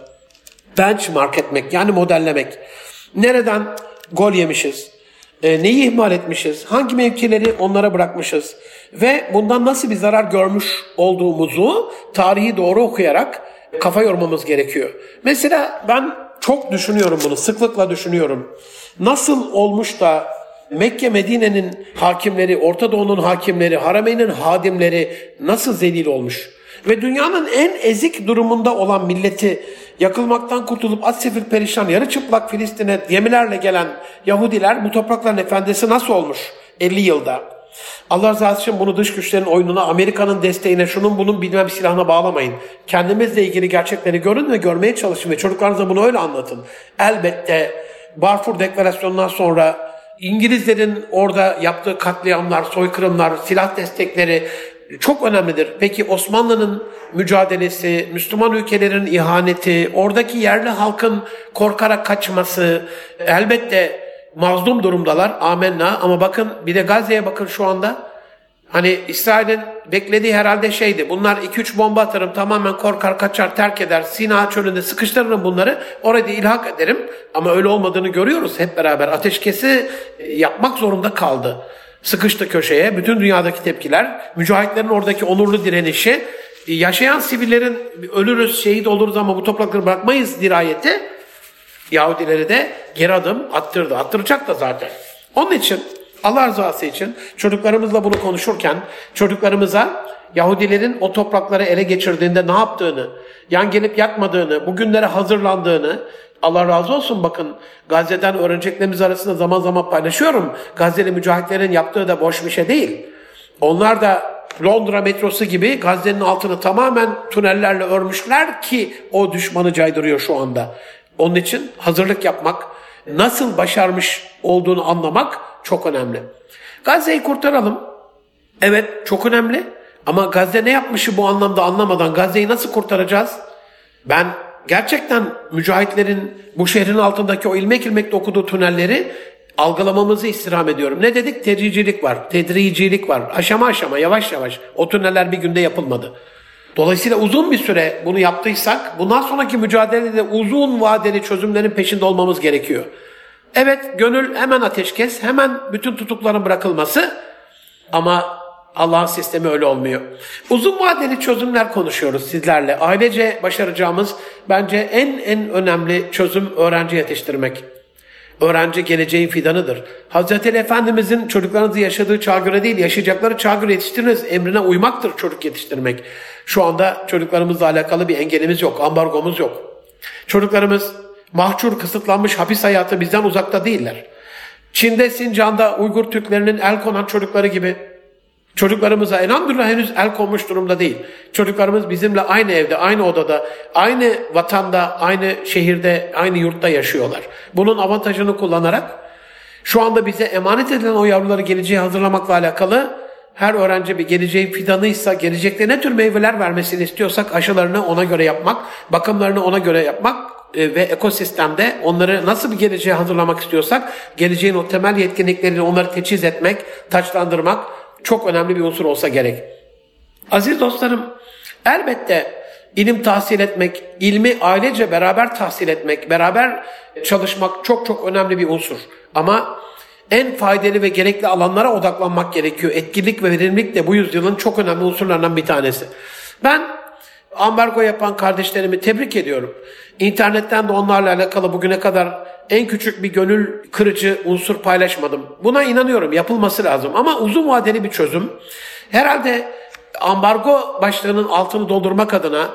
[SPEAKER 1] Benchmark etmek yani modellemek. Nereden gol yemişiz? E, neyi ihmal etmişiz? Hangi mevkileri onlara bırakmışız? Ve bundan nasıl bir zarar görmüş olduğumuzu tarihi doğru okuyarak kafa yormamız gerekiyor. Mesela ben çok düşünüyorum bunu, sıklıkla düşünüyorum. Nasıl olmuş da Mekke Medine'nin hakimleri, Orta Doğu'nun hakimleri, Harameyn'in hadimleri nasıl zelil olmuş? Ve dünyanın en ezik durumunda olan milleti yakılmaktan kurtulup at sefil perişan yarı çıplak Filistin'e gemilerle gelen Yahudiler bu toprakların efendisi nasıl olmuş 50 yılda? Allah razı için bunu dış güçlerin oyununa, Amerika'nın desteğine, şunun bunun bilmem silahına bağlamayın. Kendimizle ilgili gerçekleri görün ve görmeye çalışın ve çocuklarınıza bunu öyle anlatın. Elbette Barfur Deklarasyonundan sonra İngilizlerin orada yaptığı katliamlar, soykırımlar, silah destekleri çok önemlidir. Peki Osmanlı'nın mücadelesi, Müslüman ülkelerin ihaneti, oradaki yerli halkın korkarak kaçması elbette mazlum durumdalar. Amenna ama bakın bir de Gazze'ye bakın şu anda. Hani İsrail'in beklediği herhalde şeydi. Bunlar 2-3 bomba atarım tamamen korkar kaçar terk eder. Sina çölünde sıkıştırırım bunları. Orada ilhak ederim. Ama öyle olmadığını görüyoruz hep beraber. Ateşkesi e, yapmak zorunda kaldı. Sıkıştı köşeye. Bütün dünyadaki tepkiler. Mücahitlerin oradaki onurlu direnişi. E, yaşayan sivillerin ölürüz şehit oluruz ama bu toprakları bırakmayız dirayeti. Yahudileri de geri adım attırdı. Attıracak da zaten. Onun için Allah rızası için çocuklarımızla bunu konuşurken çocuklarımıza Yahudilerin o toprakları ele geçirdiğinde ne yaptığını, yan gelip yatmadığını, bugünlere hazırlandığını, Allah razı olsun bakın Gazze'den öğreneceklerimiz arasında zaman zaman paylaşıyorum. Gazze'li mücahitlerin yaptığı da boş bir şey değil. Onlar da Londra metrosu gibi Gazze'nin altını tamamen tünellerle örmüşler ki o düşmanı caydırıyor şu anda. Onun için hazırlık yapmak, nasıl başarmış olduğunu anlamak çok önemli. Gazze'yi kurtaralım. Evet çok önemli. Ama Gazze ne yapmışı bu anlamda anlamadan Gazze'yi nasıl kurtaracağız? Ben gerçekten mücahitlerin bu şehrin altındaki o ilmek ilmek okuduğu tünelleri algılamamızı istirham ediyorum. Ne dedik? Tedricilik var, tedricilik var. Aşama aşama, yavaş yavaş. O tüneller bir günde yapılmadı. Dolayısıyla uzun bir süre bunu yaptıysak bundan sonraki mücadelede uzun vadeli çözümlerin peşinde olmamız gerekiyor. Evet gönül hemen ateşkes, hemen bütün tutukların bırakılması ama Allah'ın sistemi öyle olmuyor. Uzun vadeli çözümler konuşuyoruz sizlerle. Ailece başaracağımız bence en en önemli çözüm öğrenci yetiştirmek. Öğrenci geleceğin fidanıdır. Hazreti Ali Efendimizin çocuklarınızı yaşadığı çağ göre değil, yaşayacakları çağ göre yetiştiriniz. Emrine uymaktır çocuk yetiştirmek. Şu anda çocuklarımızla alakalı bir engelimiz yok, ambargomuz yok. Çocuklarımız mahcur, kısıtlanmış hapis hayatı bizden uzakta değiller. Çin'de, Sincan'da Uygur Türklerinin el konan çocukları gibi çocuklarımıza elhamdülillah henüz el konmuş durumda değil. Çocuklarımız bizimle aynı evde, aynı odada, aynı vatanda, aynı şehirde, aynı yurtta yaşıyorlar. Bunun avantajını kullanarak şu anda bize emanet edilen o yavruları geleceğe hazırlamakla alakalı her öğrenci bir geleceğin fidanıysa, gelecekte ne tür meyveler vermesini istiyorsak aşılarını ona göre yapmak, bakımlarını ona göre yapmak e, ve ekosistemde onları nasıl bir geleceğe hazırlamak istiyorsak geleceğin o temel yetkinliklerini onları teçhiz etmek, taçlandırmak çok önemli bir unsur olsa gerek. Aziz dostlarım, elbette ilim tahsil etmek, ilmi ailece beraber tahsil etmek, beraber çalışmak çok çok önemli bir unsur. Ama en faydalı ve gerekli alanlara odaklanmak gerekiyor. Etkinlik ve verimlilik de bu yüzyılın çok önemli unsurlarından bir tanesi. Ben ambargo yapan kardeşlerimi tebrik ediyorum. İnternetten de onlarla alakalı bugüne kadar en küçük bir gönül kırıcı unsur paylaşmadım. Buna inanıyorum yapılması lazım ama uzun vadeli bir çözüm. Herhalde ambargo başlığının altını doldurmak adına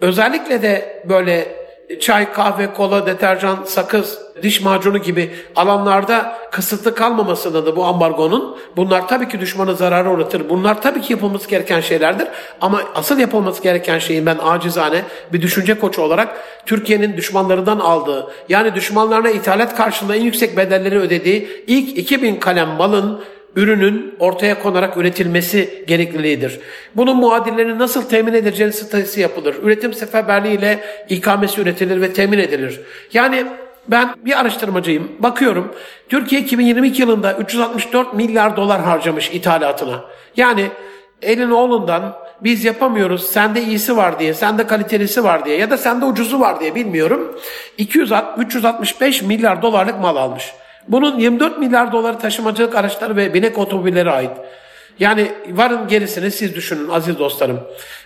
[SPEAKER 1] özellikle de böyle çay, kahve, kola, deterjan, sakız, diş macunu gibi alanlarda kısıtlı kalmamasını da bu ambargonun bunlar tabii ki düşmanı zararı uğratır. Bunlar tabii ki yapılması gereken şeylerdir. Ama asıl yapılması gereken şeyin ben acizane bir düşünce koçu olarak Türkiye'nin düşmanlarından aldığı yani düşmanlarına ithalat karşılığında en yüksek bedelleri ödediği ilk 2000 kalem malın ürünün ortaya konarak üretilmesi gerekliliğidir. Bunun muadillerini nasıl temin edileceğini statüsü yapılır. Üretim seferberliği ile ikamesi üretilir ve temin edilir. Yani ben bir araştırmacıyım. Bakıyorum Türkiye 2022 yılında 364 milyar dolar harcamış ithalatına. Yani elin oğlundan biz yapamıyoruz sende iyisi var diye, sende kalitelisi var diye ya da sende ucuzu var diye bilmiyorum. 200, 365 milyar dolarlık mal almış. Bunun 24 milyar doları taşımacılık araçları ve binek otomobillere ait. Yani varın gerisini siz düşünün aziz dostlarım.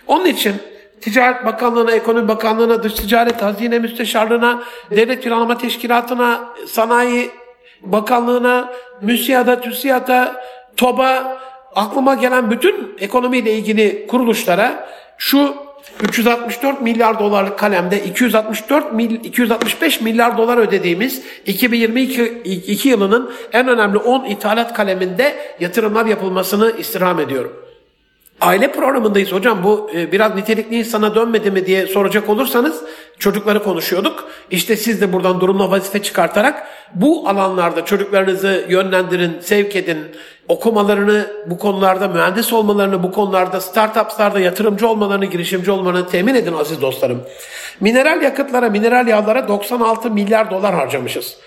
[SPEAKER 1] Onun için Ticaret Bakanlığı'na, Ekonomi Bakanlığı'na, Dış Ticaret Hazine Müsteşarlığı'na, Devlet Planlama Teşkilatı'na, Sanayi Bakanlığı'na, MÜSİAD'a, TÜSİAD'a, TOB'a, aklıma gelen bütün ekonomiyle ilgili kuruluşlara şu 364 milyar dolarlık kalemde 264 mil, 265 milyar dolar ödediğimiz 2022 yılının en önemli 10 ithalat kaleminde yatırımlar yapılmasını istirham ediyorum. Aile programındayız hocam bu e, biraz nitelikli insana dönmedi mi diye soracak olursanız çocukları konuşuyorduk. İşte siz de buradan durumla vazife çıkartarak bu alanlarda çocuklarınızı yönlendirin, sevk edin, okumalarını bu konularda, mühendis olmalarını bu konularda, startupslarda yatırımcı olmalarını, girişimci olmalarını temin edin aziz dostlarım. Mineral yakıtlara, mineral yağlara 96 milyar dolar harcamışız.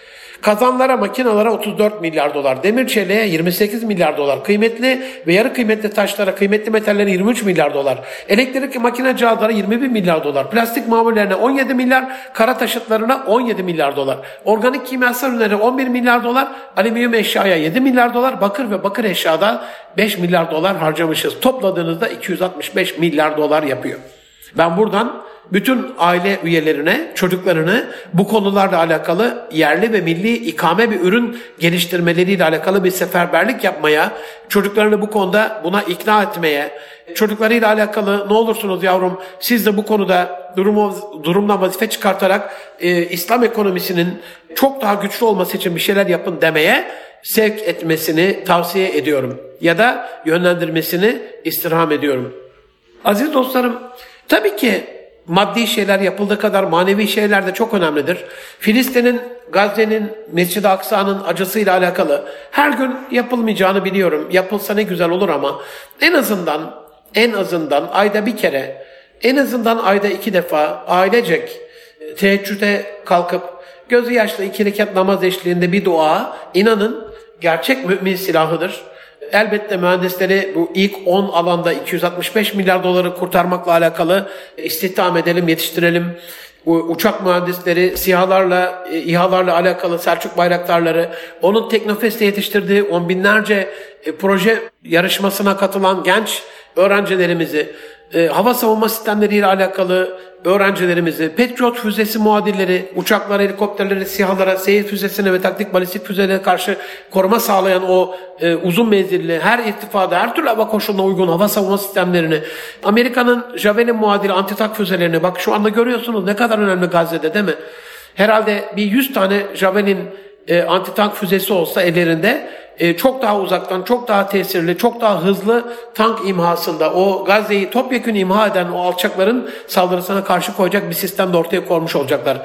[SPEAKER 1] Kazanlara, makinalara 34 milyar dolar, demir çeliğe 28 milyar dolar, kıymetli ve yarı kıymetli taşlara, kıymetli metallere 23 milyar dolar, elektrik makine cihazlara 21 milyar dolar, plastik mamullerine 17 milyar, kara taşıtlarına 17 milyar dolar, organik kimyasal ürünlere 11 milyar dolar, alüminyum eşyaya 7 milyar dolar, bakır ve bakır eşyada 5 milyar dolar harcamışız. Topladığınızda 265 milyar dolar yapıyor. Ben buradan bütün aile üyelerine, çocuklarını bu konularla alakalı yerli ve milli ikame bir ürün geliştirmeleriyle alakalı bir seferberlik yapmaya, çocuklarını bu konuda buna ikna etmeye, çocuklarıyla alakalı ne olursunuz yavrum siz de bu konuda durumu, durumdan vazife çıkartarak e, İslam ekonomisinin çok daha güçlü olması için bir şeyler yapın demeye sevk etmesini tavsiye ediyorum. Ya da yönlendirmesini istirham ediyorum. Aziz dostlarım, tabii ki maddi şeyler yapıldığı kadar manevi şeyler de çok önemlidir. Filistin'in, Gazze'nin, Mescid-i Aksa'nın acısıyla alakalı her gün yapılmayacağını biliyorum. Yapılsa ne güzel olur ama en azından en azından ayda bir kere, en azından ayda iki defa ailecek teheccüde kalkıp gözü yaşlı iki rekat namaz eşliğinde bir dua inanın gerçek mümin silahıdır elbette mühendisleri bu ilk 10 alanda 265 milyar doları kurtarmakla alakalı istihdam edelim, yetiştirelim. Uçak mühendisleri, SİHA'larla, e, İHA'larla alakalı Selçuk Bayraktarları, onun Teknofest'te yetiştirdiği on binlerce e, proje yarışmasına katılan genç öğrencilerimizi, e, hava savunma sistemleriyle alakalı öğrencilerimizi, Patriot füzesi muadilleri, uçaklar, helikopterleri, sihalara, seyir füzesine ve taktik balistik füzelere karşı koruma sağlayan o e, uzun menzilli, her irtifada, her türlü hava koşuluna uygun hava savunma sistemlerini, Amerika'nın Javelin muadili antitak füzelerini, bak şu anda görüyorsunuz ne kadar önemli Gazze'de değil mi? Herhalde bir 100 tane Javelin e, antitank füzesi olsa ellerinde e, çok daha uzaktan, çok daha tesirli, çok daha hızlı tank imhasında o Gazze'yi topyekun imha eden o alçakların saldırısına karşı koyacak bir sistem de ortaya koymuş olacaklar.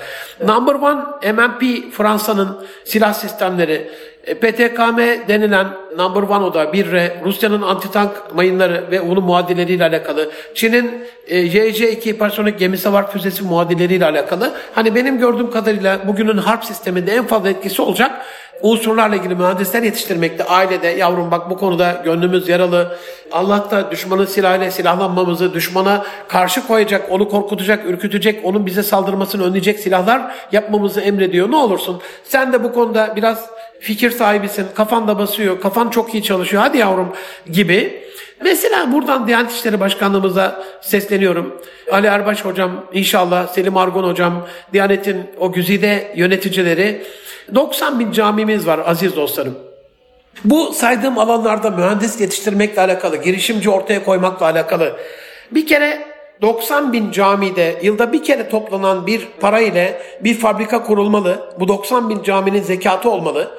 [SPEAKER 1] Number one MMP Fransa'nın silah sistemleri E, PTKM denilen number one oda bir re Rusya'nın antitank mayınları ve onun muadilleriyle alakalı. Çin'in e, YJ-2 hipersonik gemi savar füzesi muadilleriyle alakalı. Hani benim gördüğüm kadarıyla bugünün harp sisteminde en fazla etkisi olacak unsurlarla ilgili mühendisler yetiştirmekte. Ailede yavrum bak bu konuda gönlümüz yaralı. Allah da düşmanın silahıyla silahlanmamızı, düşmana karşı koyacak, onu korkutacak, ürkütecek, onun bize saldırmasını önleyecek silahlar yapmamızı emrediyor. Ne olursun sen de bu konuda biraz fikir sahibisin, kafan da basıyor, kafan çok iyi çalışıyor hadi yavrum gibi. Mesela buradan Diyanet İşleri Başkanlığımıza sesleniyorum. Ali Erbaş hocam, inşallah Selim Argon hocam, Diyanet'in o güzide yöneticileri 90 bin camimiz var aziz dostlarım. Bu saydığım alanlarda mühendis yetiştirmekle alakalı, girişimci ortaya koymakla alakalı. Bir kere 90 bin camide yılda bir kere toplanan bir para ile bir fabrika kurulmalı. Bu 90 bin caminin zekatı olmalı.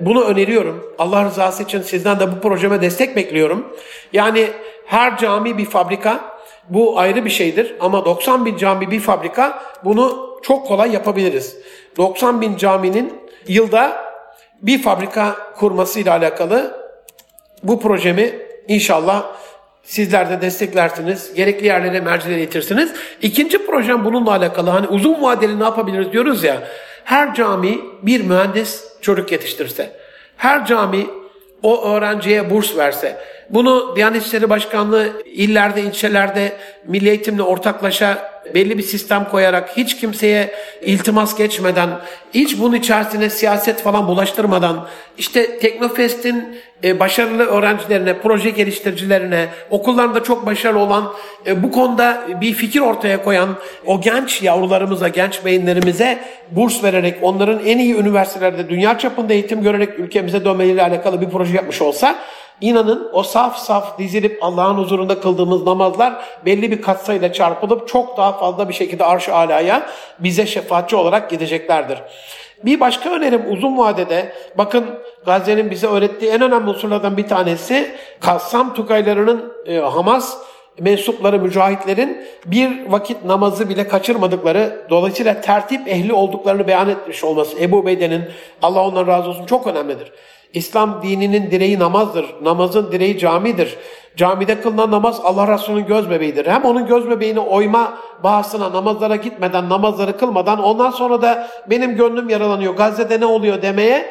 [SPEAKER 1] Bunu öneriyorum. Allah rızası için sizden de bu projeme destek bekliyorum. Yani her cami bir fabrika. Bu ayrı bir şeydir. Ama 90 bin cami bir fabrika bunu çok kolay yapabiliriz. 90 bin caminin yılda bir fabrika kurmasıyla alakalı bu projemi inşallah sizler de desteklersiniz. Gerekli yerlere mercileri itirsiniz. İkinci projem bununla alakalı. Hani uzun vadeli ne yapabiliriz diyoruz ya. Her cami bir mühendis çocuk yetiştirse. Her cami o öğrenciye burs verse. Bunu Diyanet İşleri Başkanlığı illerde, ilçelerde milli eğitimle ortaklaşa belli bir sistem koyarak hiç kimseye iltimas geçmeden, hiç bunun içerisine siyaset falan bulaştırmadan, işte Teknofest'in e, başarılı öğrencilerine, proje geliştiricilerine, okullarında çok başarılı olan, e, bu konuda bir fikir ortaya koyan o genç yavrularımıza, genç beyinlerimize burs vererek, onların en iyi üniversitelerde dünya çapında eğitim görerek ülkemize dönmeleriyle alakalı bir proje yapmış olsa, İnanın o saf saf dizilip Allah'ın huzurunda kıldığımız namazlar belli bir katsayıyla çarpılıp çok daha fazla bir şekilde arş-ı alaya bize şefaatçi olarak gideceklerdir. Bir başka önerim uzun vadede bakın Gazze'nin bize öğrettiği en önemli unsurlardan bir tanesi Kassam Tugaylarının e, Hamas mensupları, mücahitlerin bir vakit namazı bile kaçırmadıkları, dolayısıyla tertip ehli olduklarını beyan etmiş olması Ebu Beyde'nin, Allah ondan razı olsun çok önemlidir. İslam dininin direği namazdır. Namazın direği camidir. Camide kılınan namaz Allah Resulü'nün göz bebeğidir. Hem onun göz bebeğini oyma bahasına namazlara gitmeden, namazları kılmadan ondan sonra da benim gönlüm yaralanıyor, Gazze'de ne oluyor demeye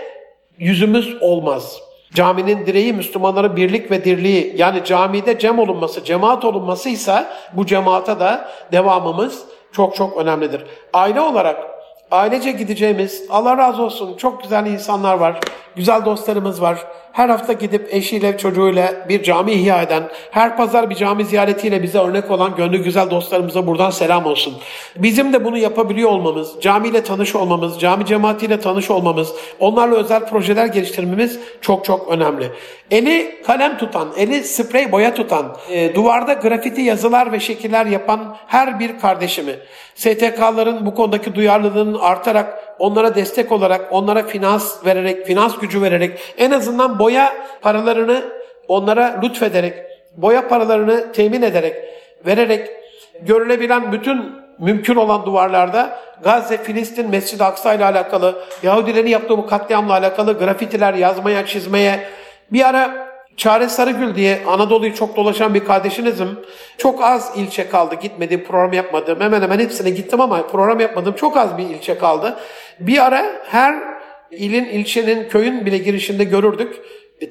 [SPEAKER 1] yüzümüz olmaz. Caminin direği Müslümanların birlik ve dirliği yani camide cem olunması, cemaat olunması ise bu cemaate de devamımız çok çok önemlidir. Aile olarak ailece gideceğimiz, Allah razı olsun çok güzel insanlar var, güzel dostlarımız var. Her hafta gidip eşiyle çocuğuyla bir cami ihya eden, her pazar bir cami ziyaretiyle bize örnek olan gönlü güzel dostlarımıza buradan selam olsun. Bizim de bunu yapabiliyor olmamız, camiyle tanış olmamız, cami cemaatiyle tanış olmamız, onlarla özel projeler geliştirmemiz çok çok önemli. Eli kalem tutan, eli sprey boya tutan, e, duvarda grafiti yazılar ve şekiller yapan her bir kardeşimi, STK'ların bu konudaki duyarlılığının artarak onlara destek olarak, onlara finans vererek, finans gücü vererek, en azından boya paralarını onlara lütfederek, boya paralarını temin ederek, vererek, görülebilen bütün mümkün olan duvarlarda Gazze, Filistin, Mescid-i Aksa ile alakalı, Yahudilerin yaptığı bu katliamla alakalı grafitiler yazmaya, çizmeye, bir ara Çare Sarıgül diye Anadolu'yu çok dolaşan bir kardeşinizim. Çok az ilçe kaldı gitmediğim program yapmadım. Hemen hemen hepsine gittim ama program yapmadım. Çok az bir ilçe kaldı. Bir ara her ilin, ilçenin, köyün bile girişinde görürdük.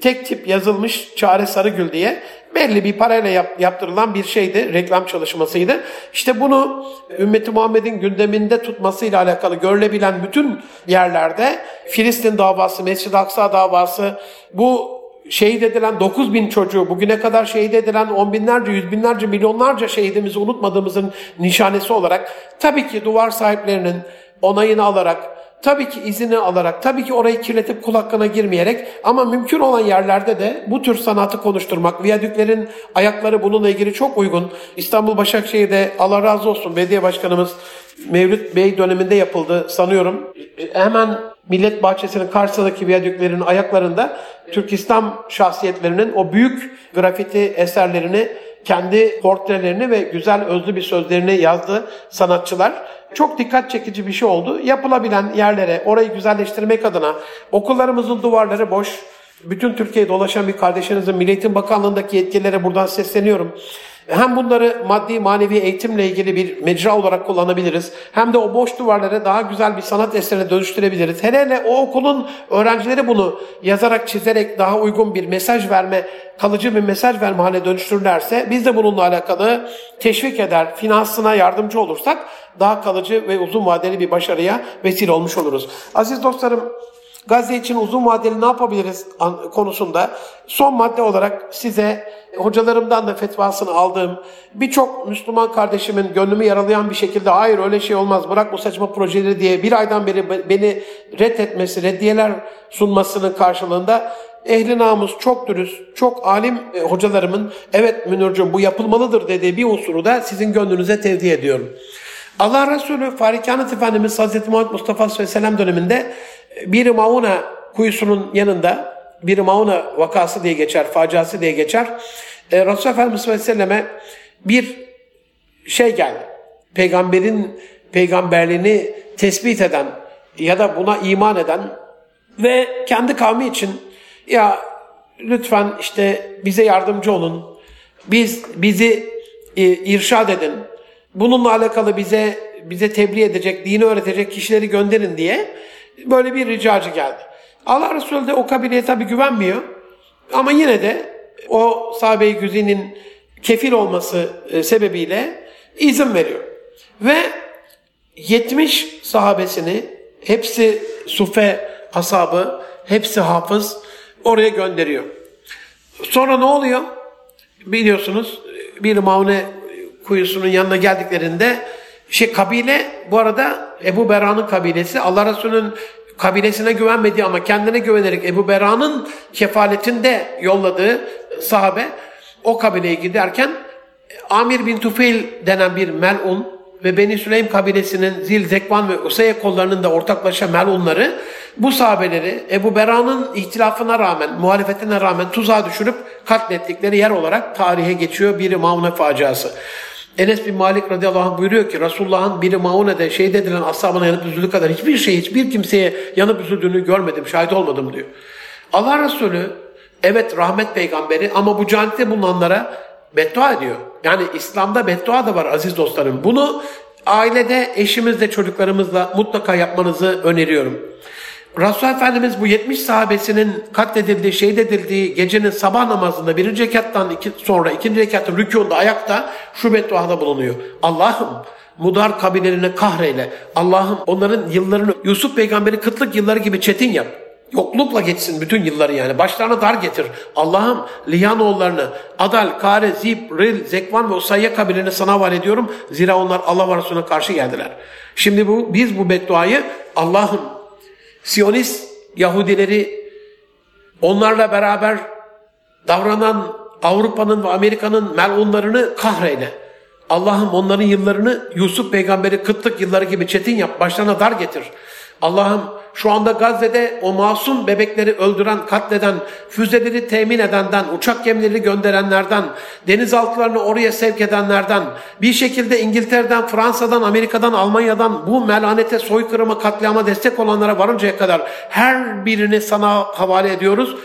[SPEAKER 1] Tek tip yazılmış Çare Sarıgül diye belli bir parayla yap, yaptırılan bir şeydi, reklam çalışmasıydı. İşte bunu ümmeti Muhammed'in gündeminde tutmasıyla alakalı görülebilen bütün yerlerde Filistin davası, Mescid-i Aksa davası, bu şehit edilen 9 bin çocuğu, bugüne kadar şehit edilen on binlerce, yüz binlerce, milyonlarca şehidimizi unutmadığımızın nişanesi olarak tabii ki duvar sahiplerinin onayını alarak, tabii ki izini alarak, tabii ki orayı kirletip kul hakkına girmeyerek ama mümkün olan yerlerde de bu tür sanatı konuşturmak, viyadüklerin ayakları bununla ilgili çok uygun. İstanbul Başakşehir'de Allah razı olsun belediye başkanımız Mevlüt Bey döneminde yapıldı sanıyorum. Hemen Millet Bahçesi'nin karşısındaki viyadüklerin ayaklarında Türk İslam şahsiyetlerinin o büyük grafiti eserlerini kendi portrelerini ve güzel özlü bir sözlerini yazdı sanatçılar. Çok dikkat çekici bir şey oldu. Yapılabilen yerlere orayı güzelleştirmek adına okullarımızın duvarları boş. Bütün Türkiye'ye dolaşan bir kardeşinizin Milli Eğitim Bakanlığı'ndaki yetkililere buradan sesleniyorum. Hem bunları maddi manevi eğitimle ilgili bir mecra olarak kullanabiliriz. Hem de o boş duvarları daha güzel bir sanat eserine dönüştürebiliriz. Hele hele o okulun öğrencileri bunu yazarak çizerek daha uygun bir mesaj verme, kalıcı bir mesaj verme haline dönüştürürlerse biz de bununla alakalı teşvik eder, finansına yardımcı olursak daha kalıcı ve uzun vadeli bir başarıya vesile olmuş oluruz. Aziz dostlarım Gazze için uzun vadeli ne yapabiliriz konusunda son madde olarak size hocalarımdan da fetvasını aldığım birçok Müslüman kardeşimin gönlümü yaralayan bir şekilde hayır öyle şey olmaz bırak bu saçma projeleri diye bir aydan beri beni reddetmesi, reddiyeler sunmasının karşılığında ehli namus çok dürüst, çok alim e, hocalarımın evet Münir'cim bu yapılmalıdır dediği bir unsuru da sizin gönlünüze tevdi ediyorum. Allah Resulü Farikanat Efendimiz Hazreti Muhammed Mustafa Aleyhisselam döneminde bir Mauna kuyusunun yanında bir Mauna vakası diye geçer, faciası diye geçer. E, Resulullah Efendimiz Aleyhisselam'e bir şey geldi. Peygamberin peygamberliğini tespit eden ya da buna iman eden ve kendi kavmi için ya lütfen işte bize yardımcı olun. Biz bizi e, irşad edin. Bununla alakalı bize bize tebliğ edecek, dini öğretecek kişileri gönderin diye böyle bir ricacı geldi. Allah Resulü de o kabileye tabi güvenmiyor. Ama yine de o sahabe-i güzinin kefil olması e, sebebiyle izin veriyor. Ve 70 sahabesini hepsi sufe asabı, hepsi hafız oraya gönderiyor. Sonra ne oluyor? Biliyorsunuz bir Maune kuyusunun yanına geldiklerinde şey kabile bu arada Ebu Bera'nın kabilesi Allah Resulü'nün kabilesine güvenmediği ama kendine güvenerek Ebu Bera'nın kefaletinde yolladığı sahabe o kabileye giderken Amir bin Tufeil denen bir melun ve Beni Süleym kabilesinin Zil, Zekvan ve Useye kollarının da ortaklaşa melunları bu sahabeleri Ebu Bera'nın ihtilafına rağmen, muhalefetine rağmen tuzağa düşürüp katlettikleri yer olarak tarihe geçiyor bir Maune faciası. Enes bin Malik radıyallahu anh buyuruyor ki Resulullah'ın biri Maune'de şehit edilen ashabına yanıp üzüldüğü kadar hiçbir şey, hiçbir kimseye yanıp üzüldüğünü görmedim, şahit olmadım diyor. Allah Resulü evet rahmet peygamberi ama bu cennette bulunanlara beddua ediyor. Yani İslam'da beddua da var aziz dostlarım. Bunu ailede, eşimizle, çocuklarımızla mutlaka yapmanızı öneriyorum. Resulullah Efendimiz bu 70 sahabesinin katledildiği, şehit edildiği gecenin sabah namazında birinci rekattan iki, sonra ikinci rekatın rükûunda ayakta şu bedduada bulunuyor. Allah'ım Mudar kabilelerine kahreyle. Allah'ım onların yıllarını Yusuf peygamberi kıtlık yılları gibi çetin yap. Yoklukla geçsin bütün yılları yani. Başlarına dar getir. Allah'ım Lihanoğullarını Adal, Kare, Zip, Ril, Zekvan ve Usayya kabilelerini sana var ediyorum. Zira onlar Allah ve Resulüne karşı geldiler. Şimdi bu biz bu bedduayı Allah'ım Siyonist Yahudileri onlarla beraber davranan Avrupa'nın ve Amerika'nın melunlarını kahreyle. Allah'ım onların yıllarını Yusuf peygamberi kıtlık yılları gibi çetin yap, başlarına dar getir. Allah'ım şu anda Gazze'de o masum bebekleri öldüren, katleden, füzeleri temin edenden, uçak gemileri gönderenlerden, denizaltılarını oraya sevk edenlerden, bir şekilde İngiltere'den, Fransa'dan, Amerika'dan, Almanya'dan bu melanete, soykırıma, katliama destek olanlara varıncaya kadar her birini sana havale ediyoruz.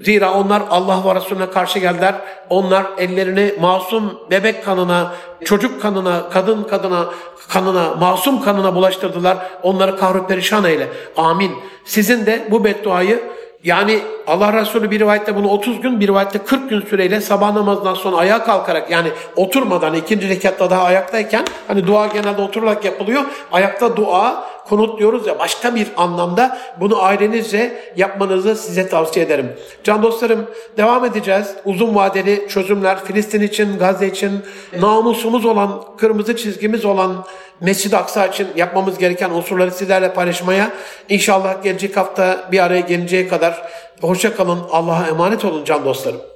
[SPEAKER 1] Zira onlar Allah ve Resulüne karşı geldiler. Onlar ellerini masum bebek kanına, çocuk kanına, kadın kadına, kanına, masum kanına bulaştırdılar. Onları kahru perişan eyle. Amin. Sizin de bu bedduayı yani Allah Resulü bir rivayette bunu 30 gün, bir rivayette 40 gün süreyle sabah namazından sonra ayağa kalkarak yani oturmadan ikinci rekatta daha ayaktayken hani dua genelde oturarak yapılıyor. Ayakta dua kunut diyoruz ya başka bir anlamda bunu ailenizce yapmanızı size tavsiye ederim. Can dostlarım devam edeceğiz. Uzun vadeli çözümler Filistin için, Gazze için namusumuz olan, kırmızı çizgimiz olan Mescid-i Aksa için yapmamız gereken unsurları sizlerle paylaşmaya inşallah gelecek hafta bir araya gelinceye kadar hoşça kalın. Allah'a emanet olun can dostlarım.